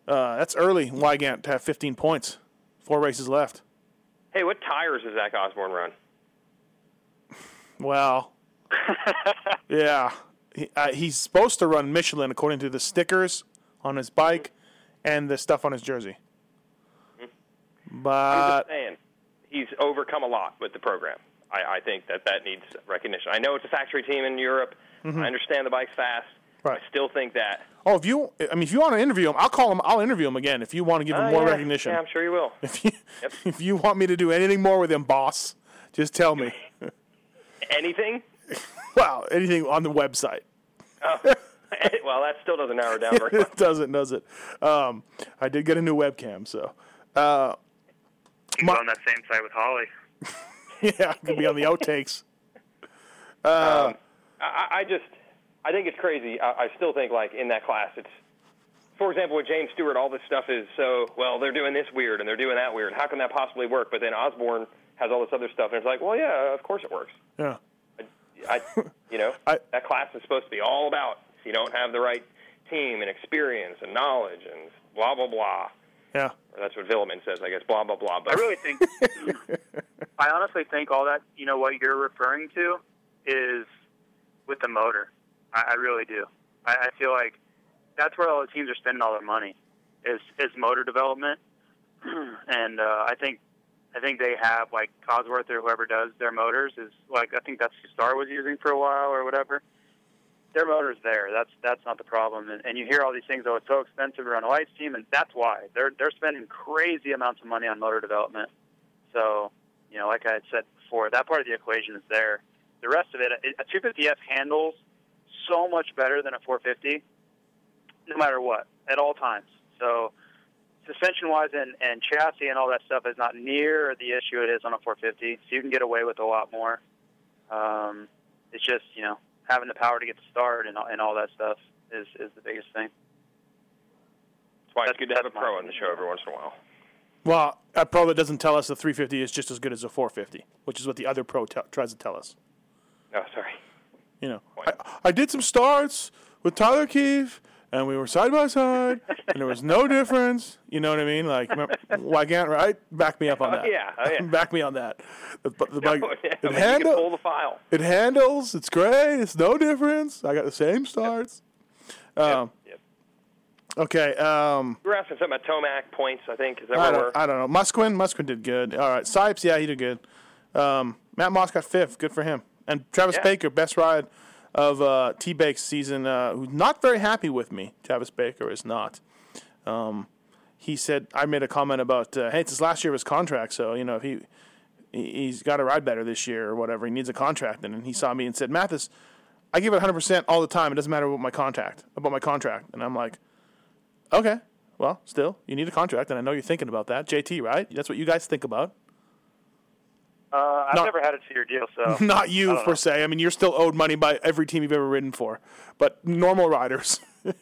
Uh, that's early. Weigandt to have 15 points. Four races left. Hey, what tires does Zach Osborne run? Well, yeah. He, uh, he's supposed to run Michelin according to the stickers on his bike and the stuff on his jersey. I'm But just saying, he's overcome a lot with the program. I, I think that that needs recognition. I know it's a factory team in Europe. I understand the bike's fast. Mm-hmm. Right. I still think that. oh, if you, I mean, if you want to interview him, I'll call him. I'll interview him again if you want to give him Oh, more yeah. recognition. Yeah, I'm sure you will. If you if you want me to do anything more with him, boss, just tell me. Anything? well, anything on the website. well, that still doesn't narrow down very much. it doesn't, does it? Um, I did get a new webcam, so uh, my- on that same site with Holley. yeah, I could be on the outtakes. I, I just, I think it's crazy. I, I still think like in that class, it's, for example, with James Stewart, all this stuff is so well. They're doing this weird and they're doing that weird. How can that possibly work? But then Osborne has all this other stuff, and it's like, well, yeah, of course it works. Yeah, I, you know, I- that class is supposed to be all about if you don't have the right team and experience and knowledge and blah blah blah. yeah. Or that's what Vuillemin says, I guess. Blah blah blah. But I really think, I honestly think all that, you know, what you're referring to is with the motor. I, I really do. I, I feel like that's where all the teams are spending all their money is is motor development, and uh, I think I think they have like Cosworth or whoever does their motors is like I think that's who Star was using for a while or whatever. Their motor's there. That's that's not the problem. And, and you hear all these things. Oh, it's so expensive to run a lights team, and that's why they're they're spending crazy amounts of money on motor development. So, you know, like I had said before, that part of the equation is there. The rest of it, uh, a 250F handles so much better than a 450, no matter what, at all times. So, suspension-wise and, and chassis and all that stuff is not near the issue it is on a 450. So you can get away with a lot more. Um, it's just you know having the power to get the start and and all that stuff is is the biggest thing. that's why it's that's- good to have a pro on the show every once in a while. Well, a pro that doesn't tell us the 350 is just as good as a 450, which is what the other pro t- tries to tell us. Oh, sorry. You know, I, I did some starts with Tyler Keefe, and we were side by side, and there was no difference. You know what I mean? Like, remember, Weigandt, right? Back me up on Oh, that. yeah, oh, yeah. Back me on that. The, the bike, Oh, yeah, it, but you can handle- pull the file. it handles. It's great. It's no difference. I got the same starts. Um, Yep. Okay. Um, You were asking something about Tomac points, I think. Is that I where don't? I don't know. Musquin, Musquin did good. All right. Sipes, yeah, he did good. Um, Matt Moss got fifth. Good for him. And Travis Yeah. Baker, best ride of uh, T Bake's season, uh, who's not very happy with me. Travis Baker is not. Um, he said, I made a comment about, uh, hey, it's his last year of his contract, so, you know, if he, he- he's got to ride better this year or whatever, he needs a contract. And he saw me and said, Matthes, I give it 100% all the time. It doesn't matter about my contract, about my contract. And I'm like, okay, well, still, you need a contract, and I know you're thinking about that. JT, right? That's what you guys think about. Uh, I've Not- never had a two-year deal, so Not you, per know. se. I mean, you're still owed money by every team you've ever ridden for, but normal riders.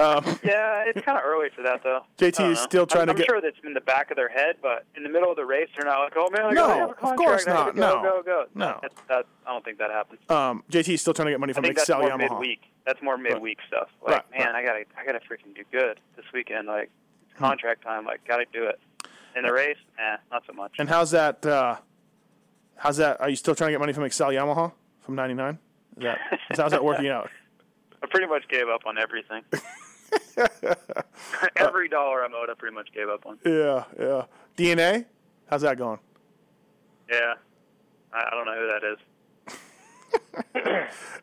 Yeah, it's kind of early for that though. JT is still trying I'm, to I'm get- sure that's in the back of their head, but in the middle of the race, they're not like, "Oh man, I No, have a of contract. course I gotta not. Go, No. go, go. No. I don't think that happens. Um, JT is still trying to get money I from that's Excel more Yamaha. midweek. That's more midweek stuff. Like, Right, man, right. I gotta, I gotta freaking do good this weekend. Like, it's Hmm. contract time. Like, gotta do it. In the race, eh, not so much. And how's that? Uh, how's that? Are you still trying to get money from Excel Yamaha from '99? Is that is- how's that working out? I pretty much gave up on everything. Every dollar I'm owed, I pretty much gave up on. Yeah, yeah. DNA, how's that going? Yeah, I, I don't know who that is.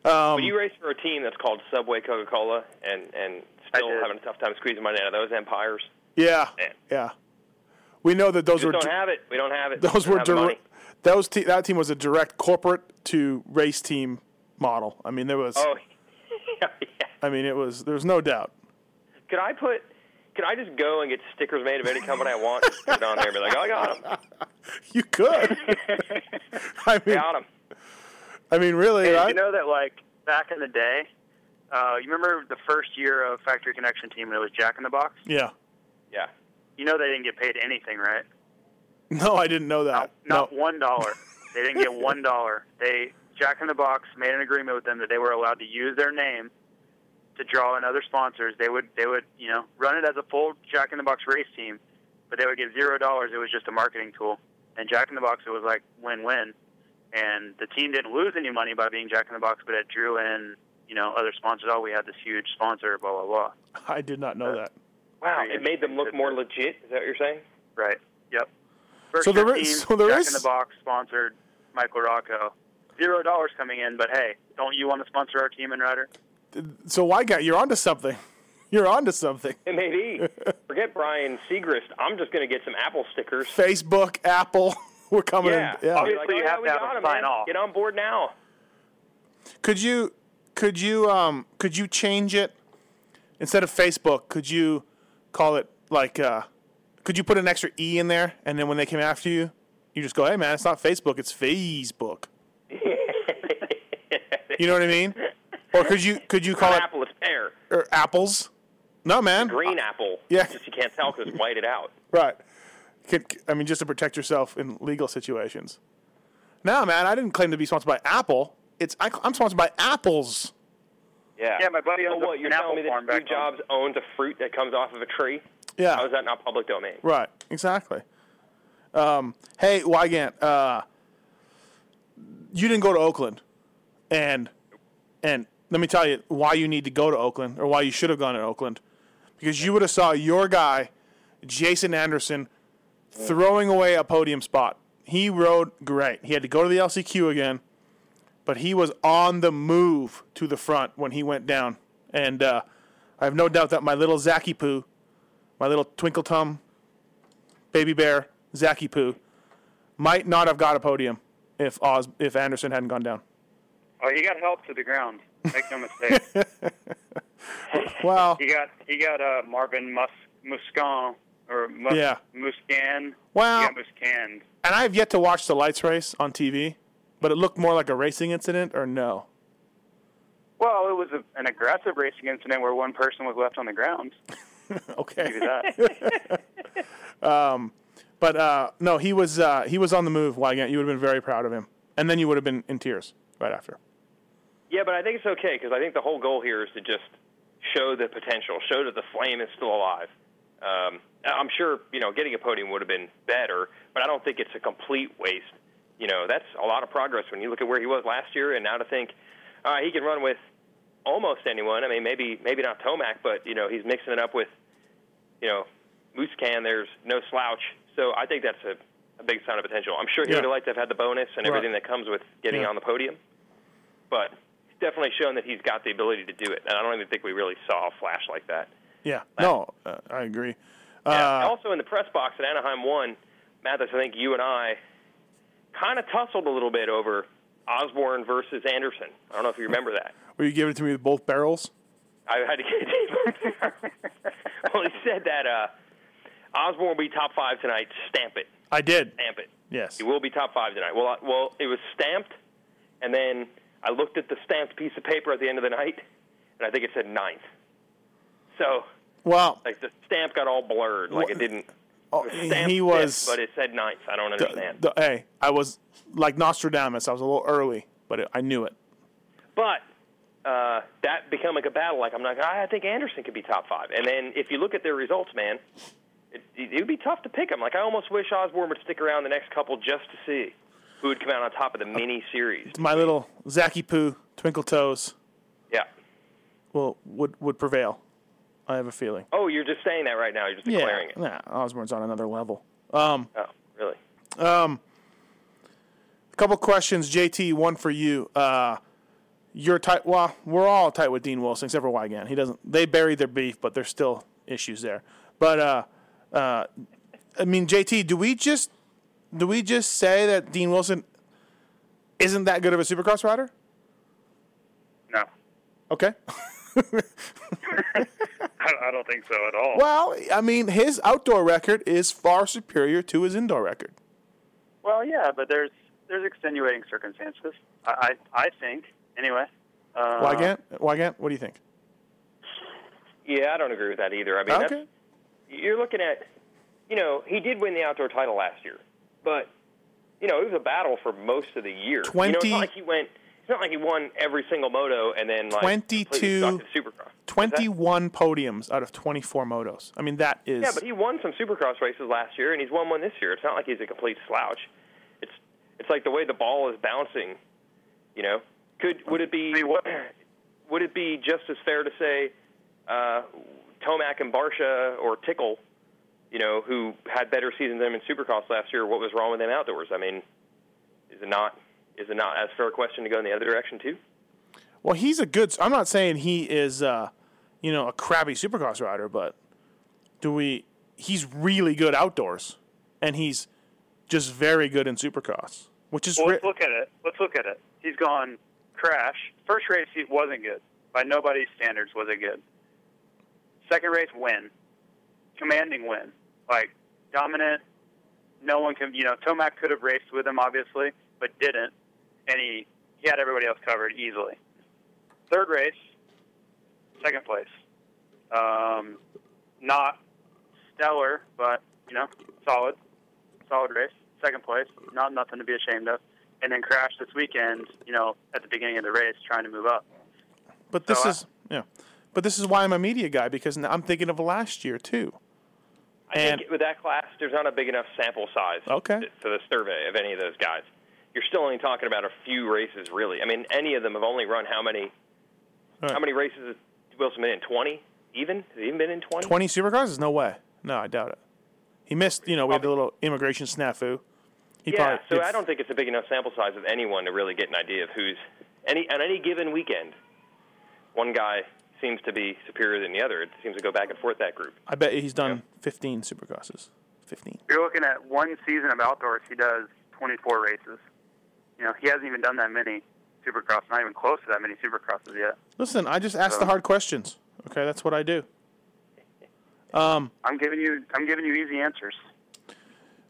Um, when you race for a team that's called Subway Coca-Cola and and still having a tough time squeezing money out of those empires, Yeah, Man. yeah. We know that those we were just di- don't have it. We don't have it. those We were have the money. direct. Those te- that team was a direct corporate to race team model. I mean, there was. Oh, yeah. I mean, it was. There was no doubt. Could I put? Could I just go and get stickers made of any company I want? Just put it on there and be like, oh, I got them. You could. I mean, Got them. I mean, really, Hey, right? you know that like back in the day, uh, you remember the first year of Factory Connection team? It was Jack in the Box. yeah. Yeah. You know they didn't get paid anything, right? No, I didn't know that. Not no. one dollar. they didn't get one dollar. They Jack in the Box made an agreement with them that they were allowed to use their name to draw in other sponsors. They would they would you know run it as a full Jack in the Box race team, but they would get zero dollars. It was just a marketing tool. And Jack in the Box it was like win win, and the team didn't lose any money by being Jack in the Box, but it drew in you know other sponsors. Oh, we had this huge sponsor, blah blah blah. I did not know that. Wow. It made them look more legit. Is that what you're saying? Right. Yep. First So there year is- so there Jack is- in the Box sponsored Michael Rocco. Zero dollars coming in, but hey, don't you want to sponsor our team and rider? So why got you're onto something? You're onto something. It may. Forget Brian Segrist. I'm just going to get some Apple stickers. Facebook, Apple, we're coming Yeah. in. Yeah. I'll Obviously, like, oh, you have we to have got sign man. off. Get on board now. Could you could you um could you change it instead of Facebook? Could you call it like uh could you put an extra e in there and then when they came after you, you just go, "Hey man, it's not Facebook, it's Facebook." You know what I mean? Or could you could you call An it apple, it's pear. or apples? No, man. Green apple. yeah. Just you can't tell because it's whited out. Right. Could, I mean, just to protect yourself in legal situations. No, man, I didn't claim to be sponsored by Apple. It's I, I'm sponsored by apples. Yeah. Yeah, my buddy So owns what? You're an telling me farm that Steve back home. Jobs owns a fruit that comes off of a tree? Yeah. How is that not public domain? Right. Exactly. Um, hey, Weigandt, uh, you didn't go to Oakland, and and let me tell you why you need to go to Oakland or why you should have gone to Oakland, because you would have saw your guy, Jason Anderson, throwing away a podium spot. He rode great. He had to go to the LCQ again, but he was on the move to the front when he went down, and uh, I have no doubt that my little Zacky Poo, my little Twinkle Tum Baby Bear, Zacky Poo, might not have got a podium if Oz if Anderson hadn't gone down. Oh, he got help to the ground. Make no mistake. Well, he got he got uh, Marvin Mus Musquin or Mus- Yeah. Musquin. Well- he Musquin. and I have yet to watch the lights race on TV, but it looked more like a racing incident, or no? Well, it was a, an aggressive racing incident where one person was left on the ground. Okay, Do that. but uh, no, he was uh, he was on the move. Weigandt, you would have been very proud of him, and then you would have been in tears right after. Yeah, but I think it's okay because I think the whole goal here is to just show the potential, show that the flame is still alive. Um, I'm sure you know getting a podium would have been better, but I don't think it's a complete waste. You know, that's a lot of progress when you look at where he was last year, and now to think uh, he can run with almost anyone. I mean, maybe maybe not Tomac, but you know he's mixing it up with you know Moose Can. There's no slouch, so I think that's a, a big sign of potential. I'm sure he Yeah. would have liked to have had the bonus and Right. everything that comes with getting Yeah. on the podium but he's definitely shown that he's got the ability to do it. And I don't even think we really saw a flash like that. Yeah, no, uh, I agree. Yeah. Uh, also in the press box at Anaheim one, Matthes, I think you and I kind of tussled a little bit over Osborne versus Anderson. I don't know if you remember that. were you giving it to me with both barrels? I had to get. well, he said that uh, Osborne will be top five tonight. Stamp it, I did. stamp it. Yes. He will be top five tonight. Well, I, well, it was stamped, and then I looked at the stamped piece of paper at the end of the night, and I think it said ninth. So, Well, like the stamp got all blurred, like it didn't. oh, it was stamped he fifth, was. but it said ninth. I don't the- understand. the- hey, I was like Nostradamus. I was a little early, but it, I knew it. But uh, that become like a battle. Like I'm like, I think Anderson could be top five. And then if you look at their results, man, it, it would be tough to pick them. Like I almost wish Osborne would stick around the next couple just to see who would come out on top of the mini series. My little Zacky Poo, Twinkle Toes, Yeah. Well, would would prevail. I have a feeling. Oh, you're just saying that right now. You're just Yeah, declaring it. yeah. Osborne's on another level. Um, Oh, really? A couple questions, JT. One for you. Uh, you're tight. Well, we're all tight with Dean Wilson except for Weigandt. He doesn't. They buried their beef, but there's still issues there. But uh, uh, I mean, JT, do we just do we just say that Dean Wilson isn't that good of a Supercross rider? No, Okay. I, I don't think so at all. well, I mean, his outdoor record is far superior to his indoor record. Well, yeah, but there's there's extenuating circumstances. I I, I think anyway. Uh, Weigandt, Weigandt, what do you think? Yeah, I don't agree with that either. I mean, Okay. that's, you're looking at, you know, he did win the outdoor title last year, but you know, it was a battle for most of the year. You know, it's not like he went. It's not like he won every single moto and then like 22 Supercross. 21 podiums out of 24 motos. I mean, that is. Yeah, but he won some Supercross races last year, and he's won one this year. It's not like he's a complete slouch. It's it's like the way the ball is bouncing. You know, could would it be I mean, what- would it be just as fair to say uh, Tomac and Barcia or Tickle, you know, who had better seasons than him in Supercross last year? What was wrong with them outdoors? I mean, is it not is it not as fair a question to go in the other direction too? Well, he's a good. I'm not saying he is, uh, you know, a crappy Supercross rider, but do we? He's really good outdoors, and he's just very good in Supercross, which is Well, let's look at it. Let's look at it. He's gone crash. First race he wasn't good. By nobody's standards was it good. Second race win. Commanding win. Like dominant. No one can you know, Tomac could have raced with him obviously, but didn't. And he, he had everybody else covered easily. Third race, second place. Um, not stellar, but you know, solid. Solid race. Second place. Not nothing to be ashamed of. And then crashed this weekend, you know, at the beginning of the race trying to move up. but this so, uh, is yeah, but this is why I'm a media guy because I'm thinking of last year too. I And- think with that class, there's not a big enough sample size Okay. to- for the survey of any of those guys. You're still only talking about a few races, really. I mean, any of them have only run how many? Right. How many races has Wilson been in? Twenty? Even? Has he even been in twenty? 20 Supercrosses? No way. No, I doubt it. He missed. You know, we had the little immigration snafu. He Yeah. probably So I don't think it's a big enough sample size of anyone to really get an idea of who's any on any given weekend. One guy seems to be superior than the other. It seems to go back and forth that group. I bet he's done 15 Supercrosses. 15. You're looking at one season of outdoors. He does 24 races. You know, he hasn't even done that many supercross. Not even close to that many supercrosses yet. Listen, I just ask the hard questions. Okay, that's what I do. Um, I'm giving you. I'm giving you easy answers.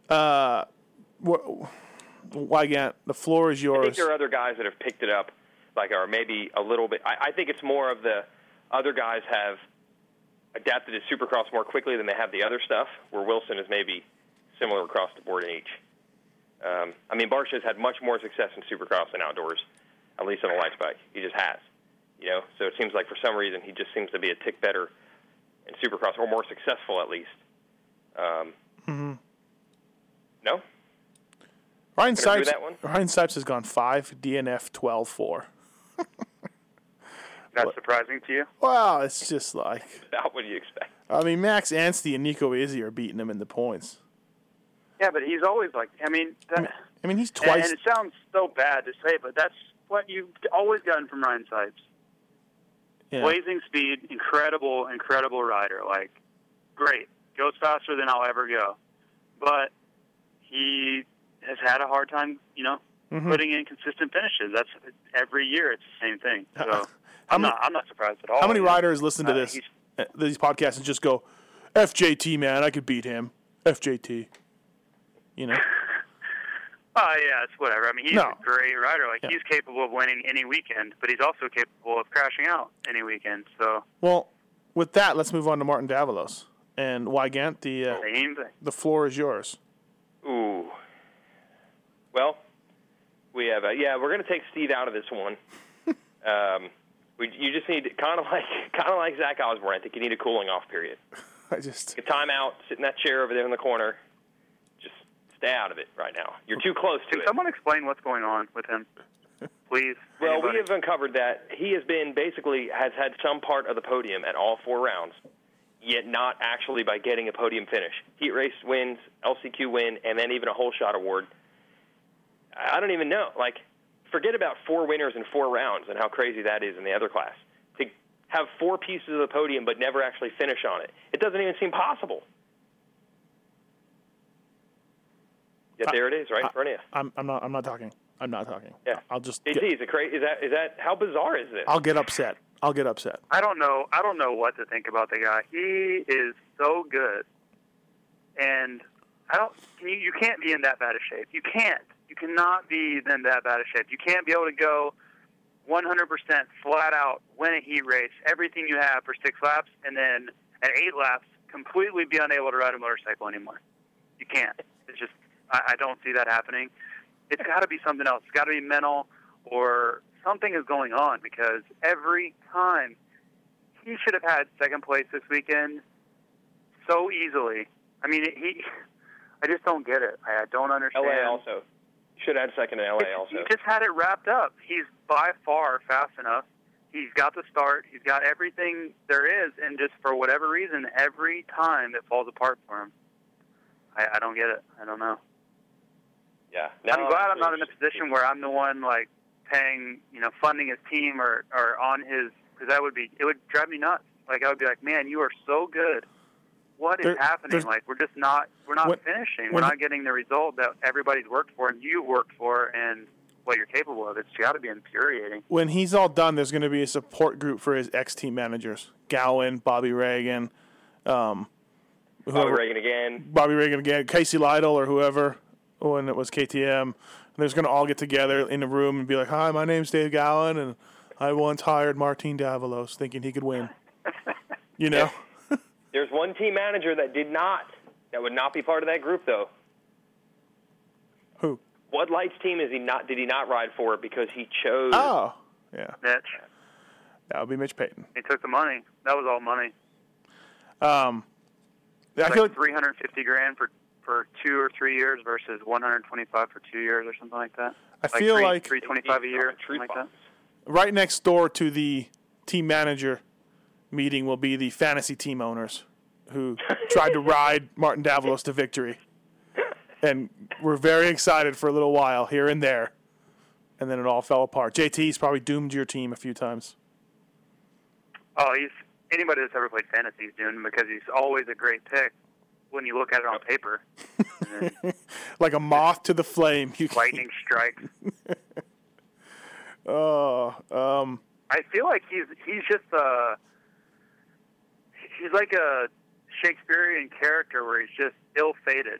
uh, wh- Weigandt, the floor is yours. I think there are other guys that have picked it up, like are maybe a little bit. I, I think it's more of the other guys have adapted to Supercross more quickly than they have the other stuff. Where Wilson is maybe similar across the board in each. Um, I mean, Barcia has had much more success in Supercross than outdoors, at least on a light bike. He just has, you know. So it seems like for some reason he just seems to be a tick better in Supercross, or more successful at least. Um, hmm no, Ryan Sipes. that one? Ryan Sipes has gone five DNF 12-4. That's surprising to you? Wow, it's just like about what do you expect? I mean, Max Anstey and Nico Izzi are beating him in the points. Yeah, but he's always like. I mean, that, I mean, he's and, twice. and it sounds so bad to say, but that's what you've always gotten from Ryan Sipes. yeah. Blazing speed, incredible, incredible rider. Like, great, goes faster than I'll ever go. But he has had a hard time, you know, Mhm. putting in consistent finishes. That's every year. It's the same thing. So How I'm many- not. I'm not surprised at all. How many riders listen to Uh, this, uh, these podcasts, and just go, "FJT, man, I could beat him." FJT. You know. Oh yeah, it's whatever. I mean, he's No. a great rider. Like Yeah. he's capable of winning any weekend, but he's also capable of crashing out any weekend. So Well, with that, let's move on to Martin Davalos and Weigandt. The uh, same thing. the floor is yours. Ooh. Well, we have a, yeah. We're going to take Steve out of this one. um, we, you just need kind of like kind of like Zach Osborne. I think you need a cooling off period. I just Take a timeout. Sit in that chair over there in the corner. Just stay out of it right now. You're too close to Can it. someone explain what's going on with him, please? Well, we have uncovered that he has been basically has had some part of the podium at all four rounds, yet not actually by getting a podium finish. Heat race wins, LCQ win, and then even a whole shot award. I don't even know. Like, forget about four winners in four rounds and how crazy that is in the other class. To have four pieces of the podium but never actually finish on it, it doesn't even seem possible. Yet there it is, right in front of you. I'm, I'm not. I'm not talking. I'm not talking. Yeah. I'll just. JT, Get, is it crazy? Is that is that how bizarre is this? I'll get upset. I'll get upset. I don't know. I don't know what to think about the guy. He is so good, and I don't. You, you can't be in that bad of shape. You can't. You cannot be then that bad of shape. You can't be able to go 100% flat out, win a heat race, everything you have for six laps, and then at eight laps, completely be unable to ride a motorcycle anymore. You can't. It's just. I, I don't see that happening. It's got to be something else. It's got to be mental or something is going on because every time he should have had second place this weekend so easily. I mean, he. I just don't get it. I, I don't understand. LA also should had second in LA also. He just had it wrapped up. He's by far fast enough. He's got the start. He's got everything there is, and just for whatever reason, every time it falls apart for him. I, I don't get it. I don't know. yeah. I'm glad I'm not in a position where I'm the one like paying, you know, funding his team or or on his because that would be it would drive me nuts. Like I would be like, man, you are so good. What is There- happening? Like we're just not we're not When- finishing. we're not getting the result that everybody's worked for and you worked for and what you're capable of. It's got to be infuriating. When he's all done, there's going to be a support group for his ex team managers: Gowan, Bobby Regan, um, Bobby whoever- Reagan again. Bobby Regan again, Casey Lytle or whoever when it was KTM. And they're going to all get together in a room and be like, "Hi, my name's Dave Gowan, and I once hired Martin Davalos thinking he could win." You know, There's one team manager that did not. That would not be part of that group though. who? What lights team is he not? Did he not ride for because he chose? Oh, yeah, Mitch, that would be Mitch Payton. he took the money. That was all money. Um, I It's feel like like 350 grand for for two or three years versus 125 for two years or something like that. I feel three, like 325 a year, Truth something like that. right next door to the team manager meeting will be the fantasy team owners who tried to ride Martin Davalos to victory. And we're very excited for a little while here and there. And then it all fell apart. JT's probably doomed your team a few times. Oh, he's anybody that's ever played fantasy is doomed because he's always a great pick when you look at it on paper. Like a moth to the flame. You lightning strikes. Oh, um, I feel like he's he's just uh he's like a Shakespearean character where he's just ill fated.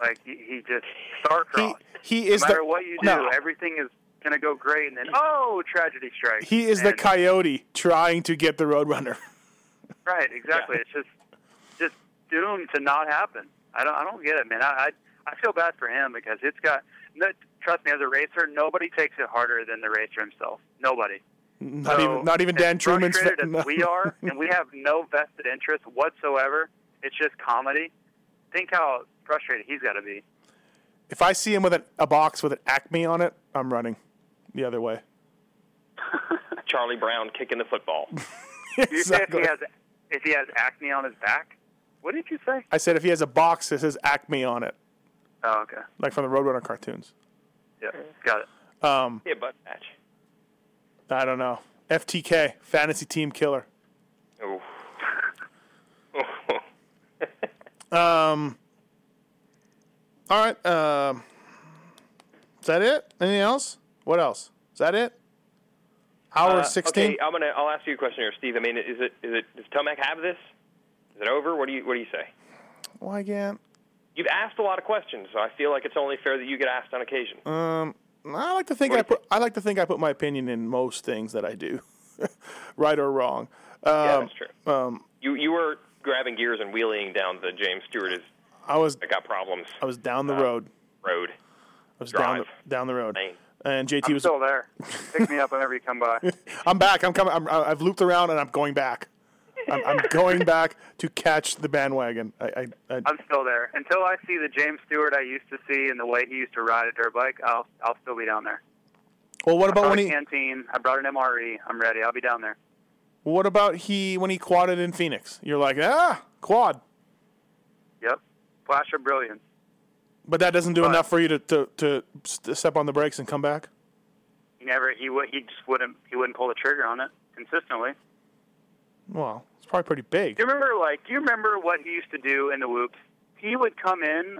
Like he, he just he, star-crossed. he is no matter the what you do, no, everything is gonna go great, and then oh, tragedy strikes. he is the coyote trying to get the roadrunner. Right, exactly. It's just just doomed to not happen. I don't I don't get it, man. I I, I feel bad for him because it's got. No, trust me, as a racer, nobody takes it harder than the racer himself. Nobody. Not So, even not even Dan Truman's. frustrated no. as we are, and we have no vested interest whatsoever. It's just comedy. Think how frustrated he's got to be. If I see him with an, a box with an Acme on it, I'm running the other way. Charlie Brown kicking the football. You say if exactly. he has if he has acne on his back? What did you say? I said if he has a box that says Acme on it, Oh, okay. like from the Roadrunner cartoons. Yeah, got it. Um, yeah, butt match. I don't know. FTK, fantasy team killer. Ooh. Um. All right. Um. is that it? Anything else? What else? Is that it? Hour Uh, sixteen. Okay, I'm gonna. I'll ask you a question here, Steve. I mean, is it is it does Tomac have this? Is it over? What do you What do you say? Why again? You've asked a lot of questions, so I feel like it's only fair that you get asked on occasion. Um. I like to think What I do you put. I like to think I put my opinion in most things that I do, right or wrong. Um, yeah, that's true. um, You you were grabbing gears and wheeling down the James Stewart is I was that got problems I was down the Uh, road. road. I was down the, down the road. Lane. And JT I'm was. still there. Pick me up whenever you come by. I'm back. I'm coming. I'm, I've looped around and I'm going back. I'm, I'm going back to catch the bandwagon. I, I, I, I'm still there until I see the James Stewart I used to see and the way he used to ride a dirt bike. I'll I'll still be down there. well, what I about when he? canteen. I brought an MRE. I'm ready. I'll be down there. What about he when he quadded in Phoenix? You're like, ah, quad. Yep. Flash of brilliance. But that doesn't do But- enough for you to, to, to step on the brakes and come back? He never he would he just wouldn't he wouldn't pull the trigger on it consistently. Well, probably pretty big. Do you remember like do you remember what he used to do in the whoops? He would come in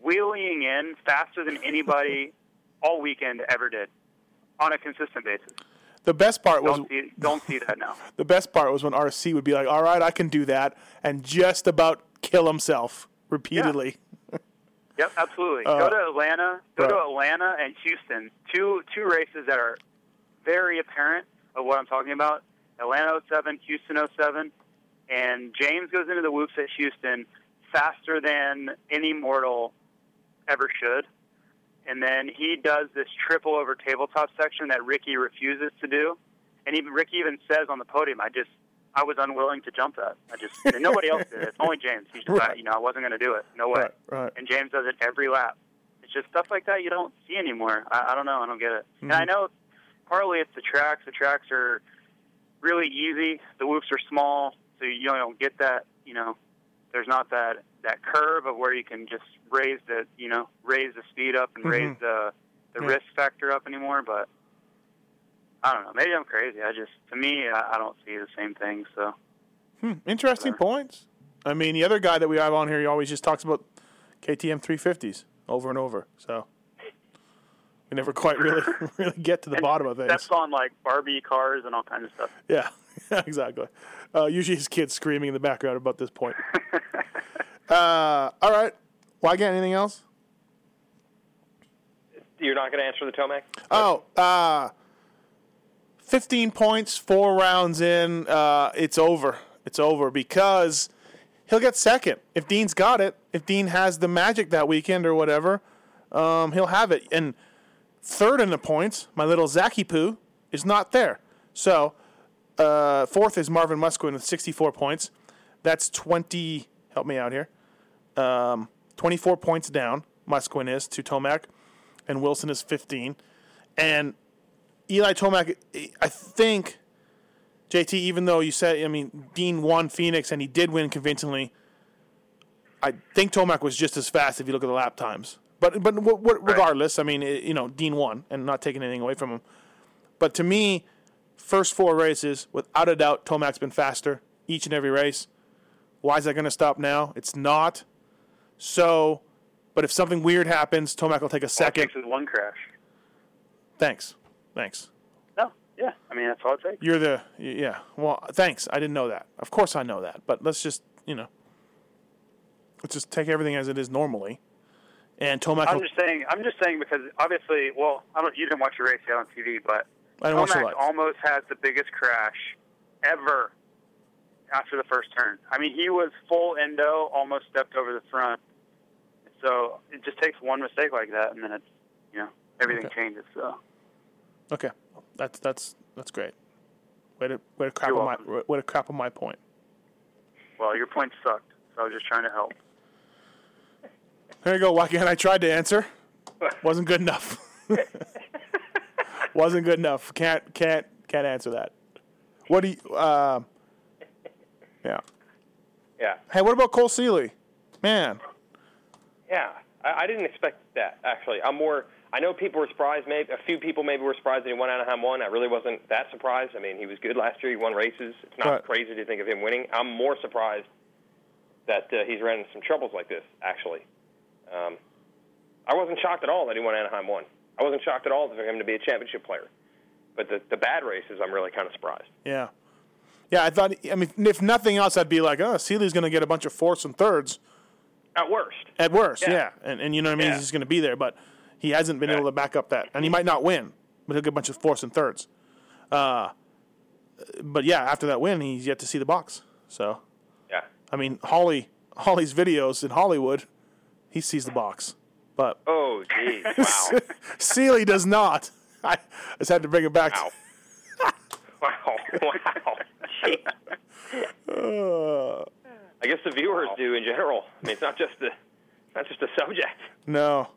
wheeling in faster than anybody all weekend ever did on a consistent basis. The best part was Don't see don't see that now. the best part was when RC would be like, "All right, I can do that," and just about kill himself repeatedly. Yep, absolutely. Uh, go to Atlanta. Go to. Atlanta and Houston. Two two races that are very apparent of what I'm talking about. Atlanta 07, Houston 07, and James goes into the whoops at Houston faster than any mortal ever should. And then he does this triple over tabletop section that Ricky refuses to do. And even Ricky even says on the podium, "I just I was unwilling to jump that. I just nobody else did it. It's only James. He's just Right. you know I wasn't going to do it. No way." Right, right. and James does it every lap. It's just stuff like that you don't see anymore. I, I don't know. I don't get it. And I mm-hmm. know partly it's the tracks. The tracks are really easy. The whoops are small, so you don't get that. You know, there's not that that curve of where you can just raise the you know raise the speed up and raise the the Yeah. risk factor up anymore. But I don't know. Maybe I'm crazy. I just to me I, I don't see the same thing. So Hmm, interesting points. I mean, the other guy that we have on here, he always just talks about KTM 350s over and over. So we never quite really really get to the bottom of things. that's on like Barbie cars and all kinds of stuff. Yeah, exactly. Uh, usually his kids screaming in the background about this point. uh, all right. Well, I got anything else? You're not going to answer the Tomac? Oh, uh, 15 points, four rounds in. Uh, it's over. It's over because he'll get second. If Dean's got it, if Dean has the magic that weekend or whatever, um, he'll have it. And third in the points, my little Zachy Poo, is not there. So uh, fourth is Marvin Musquin with 64 points. That's 20. Help me out here. Um, 24 points down. Musquin is to Tomac, and Wilson is 15. And Eli Tomac, I think, JT, even though you said, I mean, Dean won Phoenix and he did win convincingly, I think Tomac was just as fast if you look at the lap times. But but w- w- regardless, I mean, it, you know, Dean won and not taking anything away from him. But to me, first four races, without a doubt, Tomac's been faster each and every race. Why is that going to stop now? It's not. So, but if something weird happens, Tomac will take a All second. is one crash. Thanks. Thanks. No, yeah. I mean, that's all it takes. You're the yeah. Well, thanks. I didn't know that. Of course I know that. But let's just you know, let's just take everything as it is normally. And Tomac, I'm just saying. I'm just saying because obviously, well, I don't. You didn't watch the race yet on TV, but I didn't watch Tomac lights. almost had the biggest crash ever after the first turn. I mean, he was full endo, almost stepped over the front. So it just takes one mistake like that, and then it's you know everything Okay. changes. So okay, that's that's that's great. Way to way to crap You're on my way to crap on my point. well, your point sucked. So I was just trying to help. There you go, Wacken. I tried to answer. Wasn't good enough. Wasn't good enough. Can't can't can't answer that. What do you? Uh, yeah. Yeah. Hey, what about Cole Seeley? Man, Yeah, I, I didn't expect that. Actually, I'm more. I know people were surprised. Maybe a few people maybe were surprised that he won Anaheim one. I really wasn't that surprised. I mean, he was good last year. He won races. It's not Right. crazy to think of him winning. I'm more surprised that uh, he's ran into some troubles like this. Actually, um, I wasn't shocked at all that he won Anaheim one. I wasn't shocked at all for him to be a championship player. But the the bad races, I'm really kind of surprised. Yeah. Yeah, I thought, I mean, if nothing else, I'd be like, oh, Seeley's going to get a bunch of fourths and thirds At worst. at worst. Yeah. Yeah. And, and you know what I mean? Yeah. He's going to be there, but he hasn't been Right. able to back up that. And he might not win, but he'll get a bunch of fourths and thirds. Uh, but yeah, after that win, he's yet to see the box. So, Yeah. I mean, Holley, Holley's videos in Hollywood, he sees the box. But Oh, geez. Wow. Seeley does not. I just had to bring it back. wow. Wow. Wow. Uh, I guess the viewers do in general. I mean, it's not just the not just the subject. no.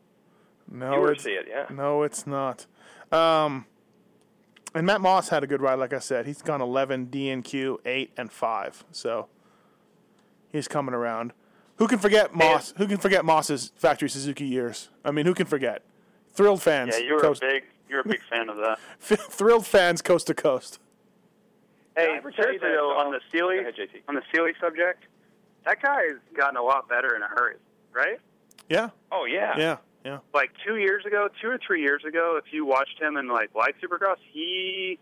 No, Viewers it's, see it, yeah. No, it's not. Um, and Matt Moss had a good ride, like I said. He's gone 11 DNQ, 8, and 5. So he's coming around. Who can forget Moss? Who can forget Moss's factory Suzuki years? I mean, who can forget? Thrilled fans. Yeah, you're coast, a big you were a big fan of that. thrilled fans coast to coast. Hey, ever seriously that- though, on the Seeley ahead, on the Seeley subject, that guy has gotten a lot better in a hurry, right? Yeah, Oh yeah. yeah, yeah. Like two years ago, two or three years ago, if you watched him in like light supercross, he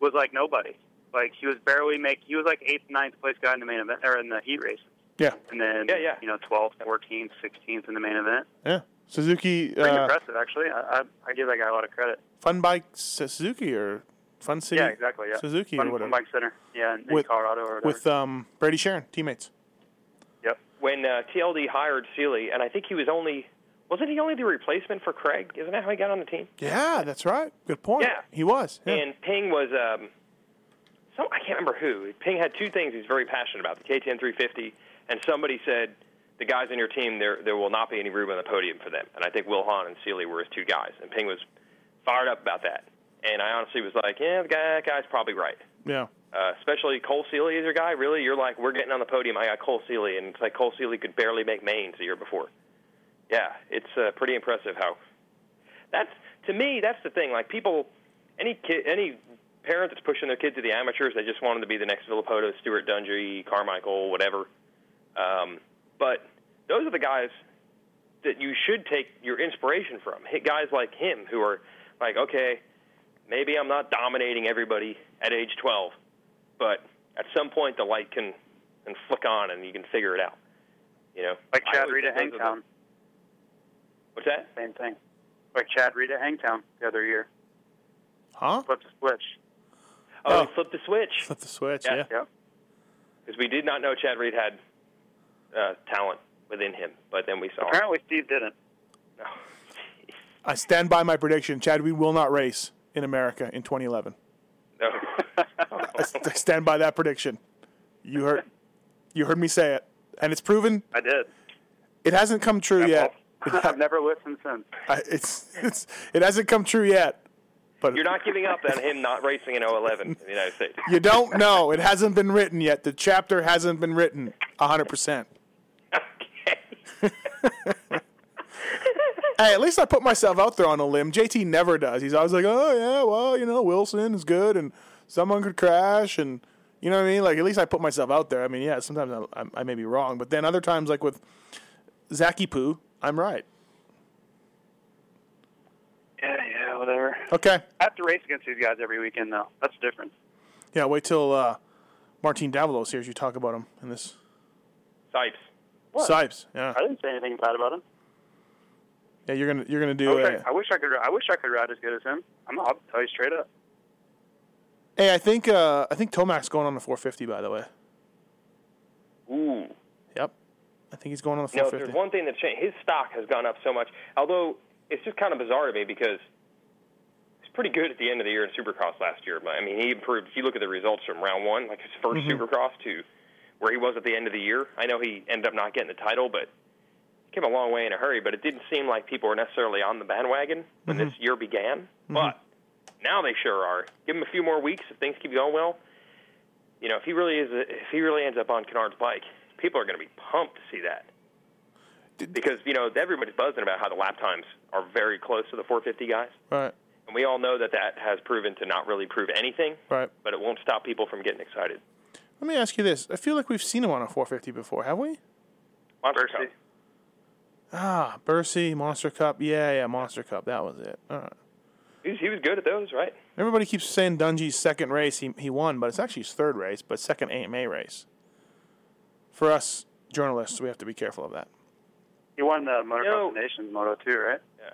was like nobody. Like he was barely make. He was like eighth, ninth place guy in the main event or in the heat race, Yeah, and then Yeah, yeah. you know 12th, 14th, 16th in the main event. yeah. Suzuki, Pretty uh, impressive, actually. I, I I give that guy a lot of credit. Fun Bike Suzuki or Fun City yeah, exactly. Yeah, Suzuki Fun, or whatever. Fun Bike Center. Yeah, in, in Colorado or whatever. with um, Brady Sharon, teammates. yep. When uh, TLD hired Seeley, and I think he was only wasn't he only the replacement for Craig? Isn't that how he got on the team? Yeah, that's right. Good point. Yeah. he was. Yeah. And Ping was um, some I can't remember who. Ping had two things he's very passionate about: the KTM 350, and somebody said the guys on your team there there will not be any room on the podium for them. And I think Will Hahn and Seeley were his two guys, and Ping was fired up about that. And I honestly was like, yeah, the guy, that guy's probably right. yeah. Uh, especially Cole Seeley is your guy. Really, you're like, we're getting on the podium. I got Cole Seeley, and it's like Cole Seeley could barely make mains the year before. Yeah, it's uh, pretty impressive how. That's to me. That's the thing. Like people, any kid, any parent that's pushing their kid to the amateurs, they just want them to be the next Villopoto, Stewart Dungey, Carmichael, whatever. Um, but those are the guys that you should take your inspiration from. Hit guys like him who are like, okay, maybe I'm not dominating everybody at age 12, but at some point the light can, can flick on and you can figure it out. You know, Like Chad always Reed at think those are Hangtown. What's that? Same thing. Like Chad Reed at Hangtown the other year. Huh? Flipped the switch. Oh, Oh. he flipped the switch Flip the switch. Yeah. Yeah. Yep. because we did not know Chad Reed had uh, talent within him, but then we saw. it. Apparently Steve didn't. No. I stand by my prediction. Chad We will not race in America in 2011. No. I I stand by that prediction. You heard, you heard me say it, and it's proven. I did. It hasn't come true yet. I've never listened since. I, it's, it's, it hasn't come true yet. But You're not giving up on him not racing in 011 in the United States. you don't know. It hasn't been written yet. The chapter hasn't been written 100%. Okay. Hey, at least I put myself out there on a limb. JT never does. He's always like, oh, yeah, well, you know, Wilson is good and someone could crash. And, you know what I mean? Like, at least I put myself out there. I mean, yeah, sometimes I, I, I may be wrong. But then other times, like with Zachy Poo, I'm right. Yeah, yeah, whatever. Okay. I have to race against these guys every weekend, though. That's the difference. Yeah, wait till uh, Martin Davalos hears you talk about him in this. Sipes. Sipes. Yeah. I didn't say anything bad about him. Yeah, you're gonna you're gonna I do wish a, I, I wish I could. I wish I could ride as good as him. I'm. I'll tell you straight up. Hey, I think uh, I think Tomac's going on the 450. By the way. Ooh. Yep. I think he's going on the You know, 450. there's one thing that's changed. His stock has gone up so much. Although it's just kind of bizarre to me because he's pretty good at the end of the year in Supercross last year. But I mean, he improved. If you look at the results from round one, like his 1st Supercross to where he was at the end of the year. I know he ended up not getting the title, but came a long way in a hurry. But it didn't seem like people were necessarily on the bandwagon when this mm-hmm. year began. Mm-hmm. But now they sure are. Give him a few more weeks if things keep going well. You know, if he really is, if he really ends up on Kennard's bike, people are going to be pumped to see that because you know everybody's buzzing about how the lap times are very close to the 450 guys, Right. and we all know that that has proven to not really prove anything. Right. But it won't stop people from getting excited. Let me ask you this. I feel like we've seen him on a 450 before, have we? Monster Mercy. Cup. Ah, Bercy, Monster Cup. Yeah, yeah, Monster Cup. That was it. All right. He was, he was good at those, right? Everybody keeps saying Dungey's second race he, he won, but it's actually his third race, but second AMA race. For us journalists, we have to be careful of that. He won the Motocross No. of Nations Moto 2, right? Yeah.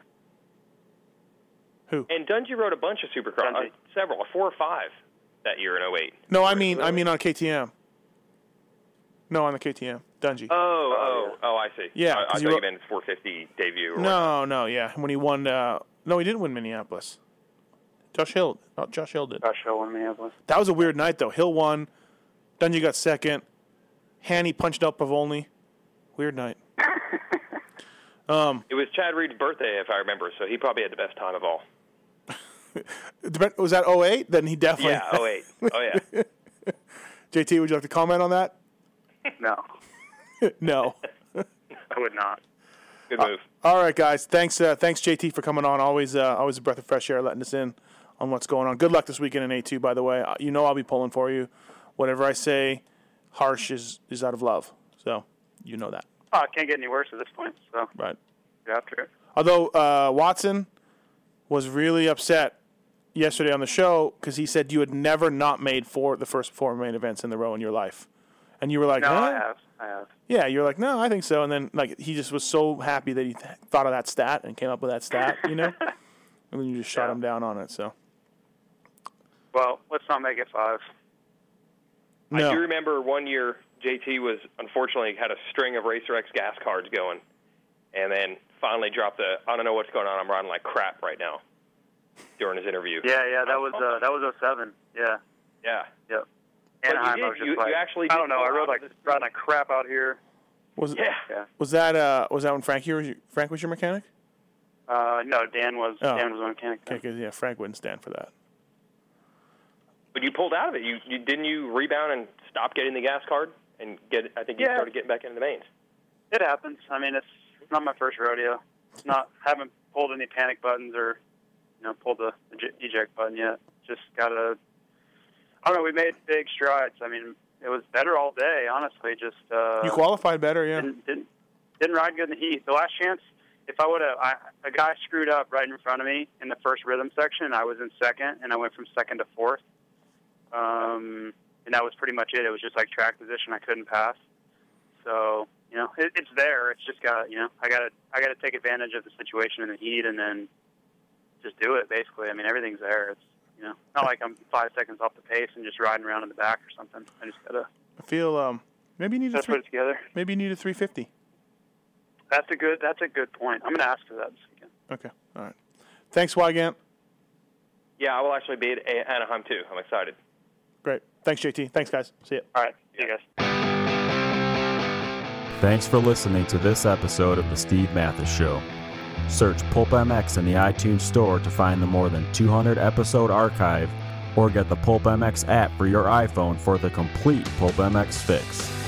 Who? And Dungy rode a bunch of Supercross, uh, several, four or five that year in 08. No, I mean I mean on KTM. No, on the KTM. Dungey. Oh, oh, oh, I see. Yeah, I, I 'cause thought you you wrote- meant his 450 debut. Or no, no, yeah. When he won uh no, he didn't win Minneapolis. Josh Hill, not Josh Hill did. Josh Hill won Minneapolis. That was a weird night though. Hill won, Dungey got second, Hanny punched out Pavolny. Weird night. It was Chad Reed's birthday, if I remember, so he probably had the best time of all. Depend- Was that 08? Then he definitely. Yeah, 08. Oh, yeah. JT, would you like to comment on that? No. no. I would not. Good move. All right, guys. Thanks, uh, thanks, JT, for coming on. Always, uh, always a breath of fresh air, letting us in on what's going on. Good luck this weekend in A two. By the way, Uh, you know I'll be pulling for you. Whatever I say, harsh is is out of love. So you know that, Oh, it can't get any worse at this point. So right? get after it. Although uh, Watson was really upset yesterday on the show because he said you had never not made four the first four main events in the row in your life, and you were like, No, huh? I have. I have. Yeah, you're like, no, I think so. And then like he just was so happy that he th- thought of that stat and came up with that stat, you know. and then you just shot Yeah. him down on it. So Well, let's not make it five. I do remember one year JT was unfortunately had a string of Racer X gas cards going, and then finally dropped the I don't know what's going on. I'm riding like crap right now during his interview. Yeah, yeah, that was uh, that was 07. Yeah, Yeah. yep. But you did- I you- like, you actually I don't know. I out rode like this- riding like crap out here. was Yeah. Yeah. was that uh was that when Frankie was your, Frank was your mechanic? Uh, no, Dan was Oh. Dan was my mechanic. Okay, 'cause, yeah, Frank wouldn't stand for that. But you pulled out of it. You, you didn't you rebound and stop getting the gas card and get. I think you Yeah. started getting back into the mains. It happens. I mean, it's it's not my first rodeo. It's not haven't pulled any panic buttons or you know pulled the ej- eject button yet. Just gotta. I don't know. We made big strides. I mean, it was better all day. Honestly, just uh, you qualified better, yeah. didn't, didn't didn't ride good in the heat. The last chance, if I would have, a guy screwed up right in front of me in the first rhythm section, I was in second, and I went from second to fourth. Um, and that was pretty much it. It was just like track position. I couldn't pass. So you know, it, it's there. It's just got you know, I gotta I gotta take advantage of the situation in the heat, and then just do it. Basically, I mean, everything's there. It's you know, not like I'm five seconds off the pace and just riding around in the back or something. I just gotta I feel um maybe you need gotta put it together. maybe you need a 350. That's a good. That's a good point. I'm gonna ask for that this weekend. Okay, all right. Thanks, Weigandt. Yeah, I will actually be at Anaheim too. I'm excited. Great. Thanks, JT. Thanks, guys. See you. All right. See you guys. Thanks for listening to this episode of The Steve Matthes Show. Search PulpMX in the iTunes Store to find the more than 200 episode archive or get the PulpMX app for your iPhone for the complete PulpMX fix.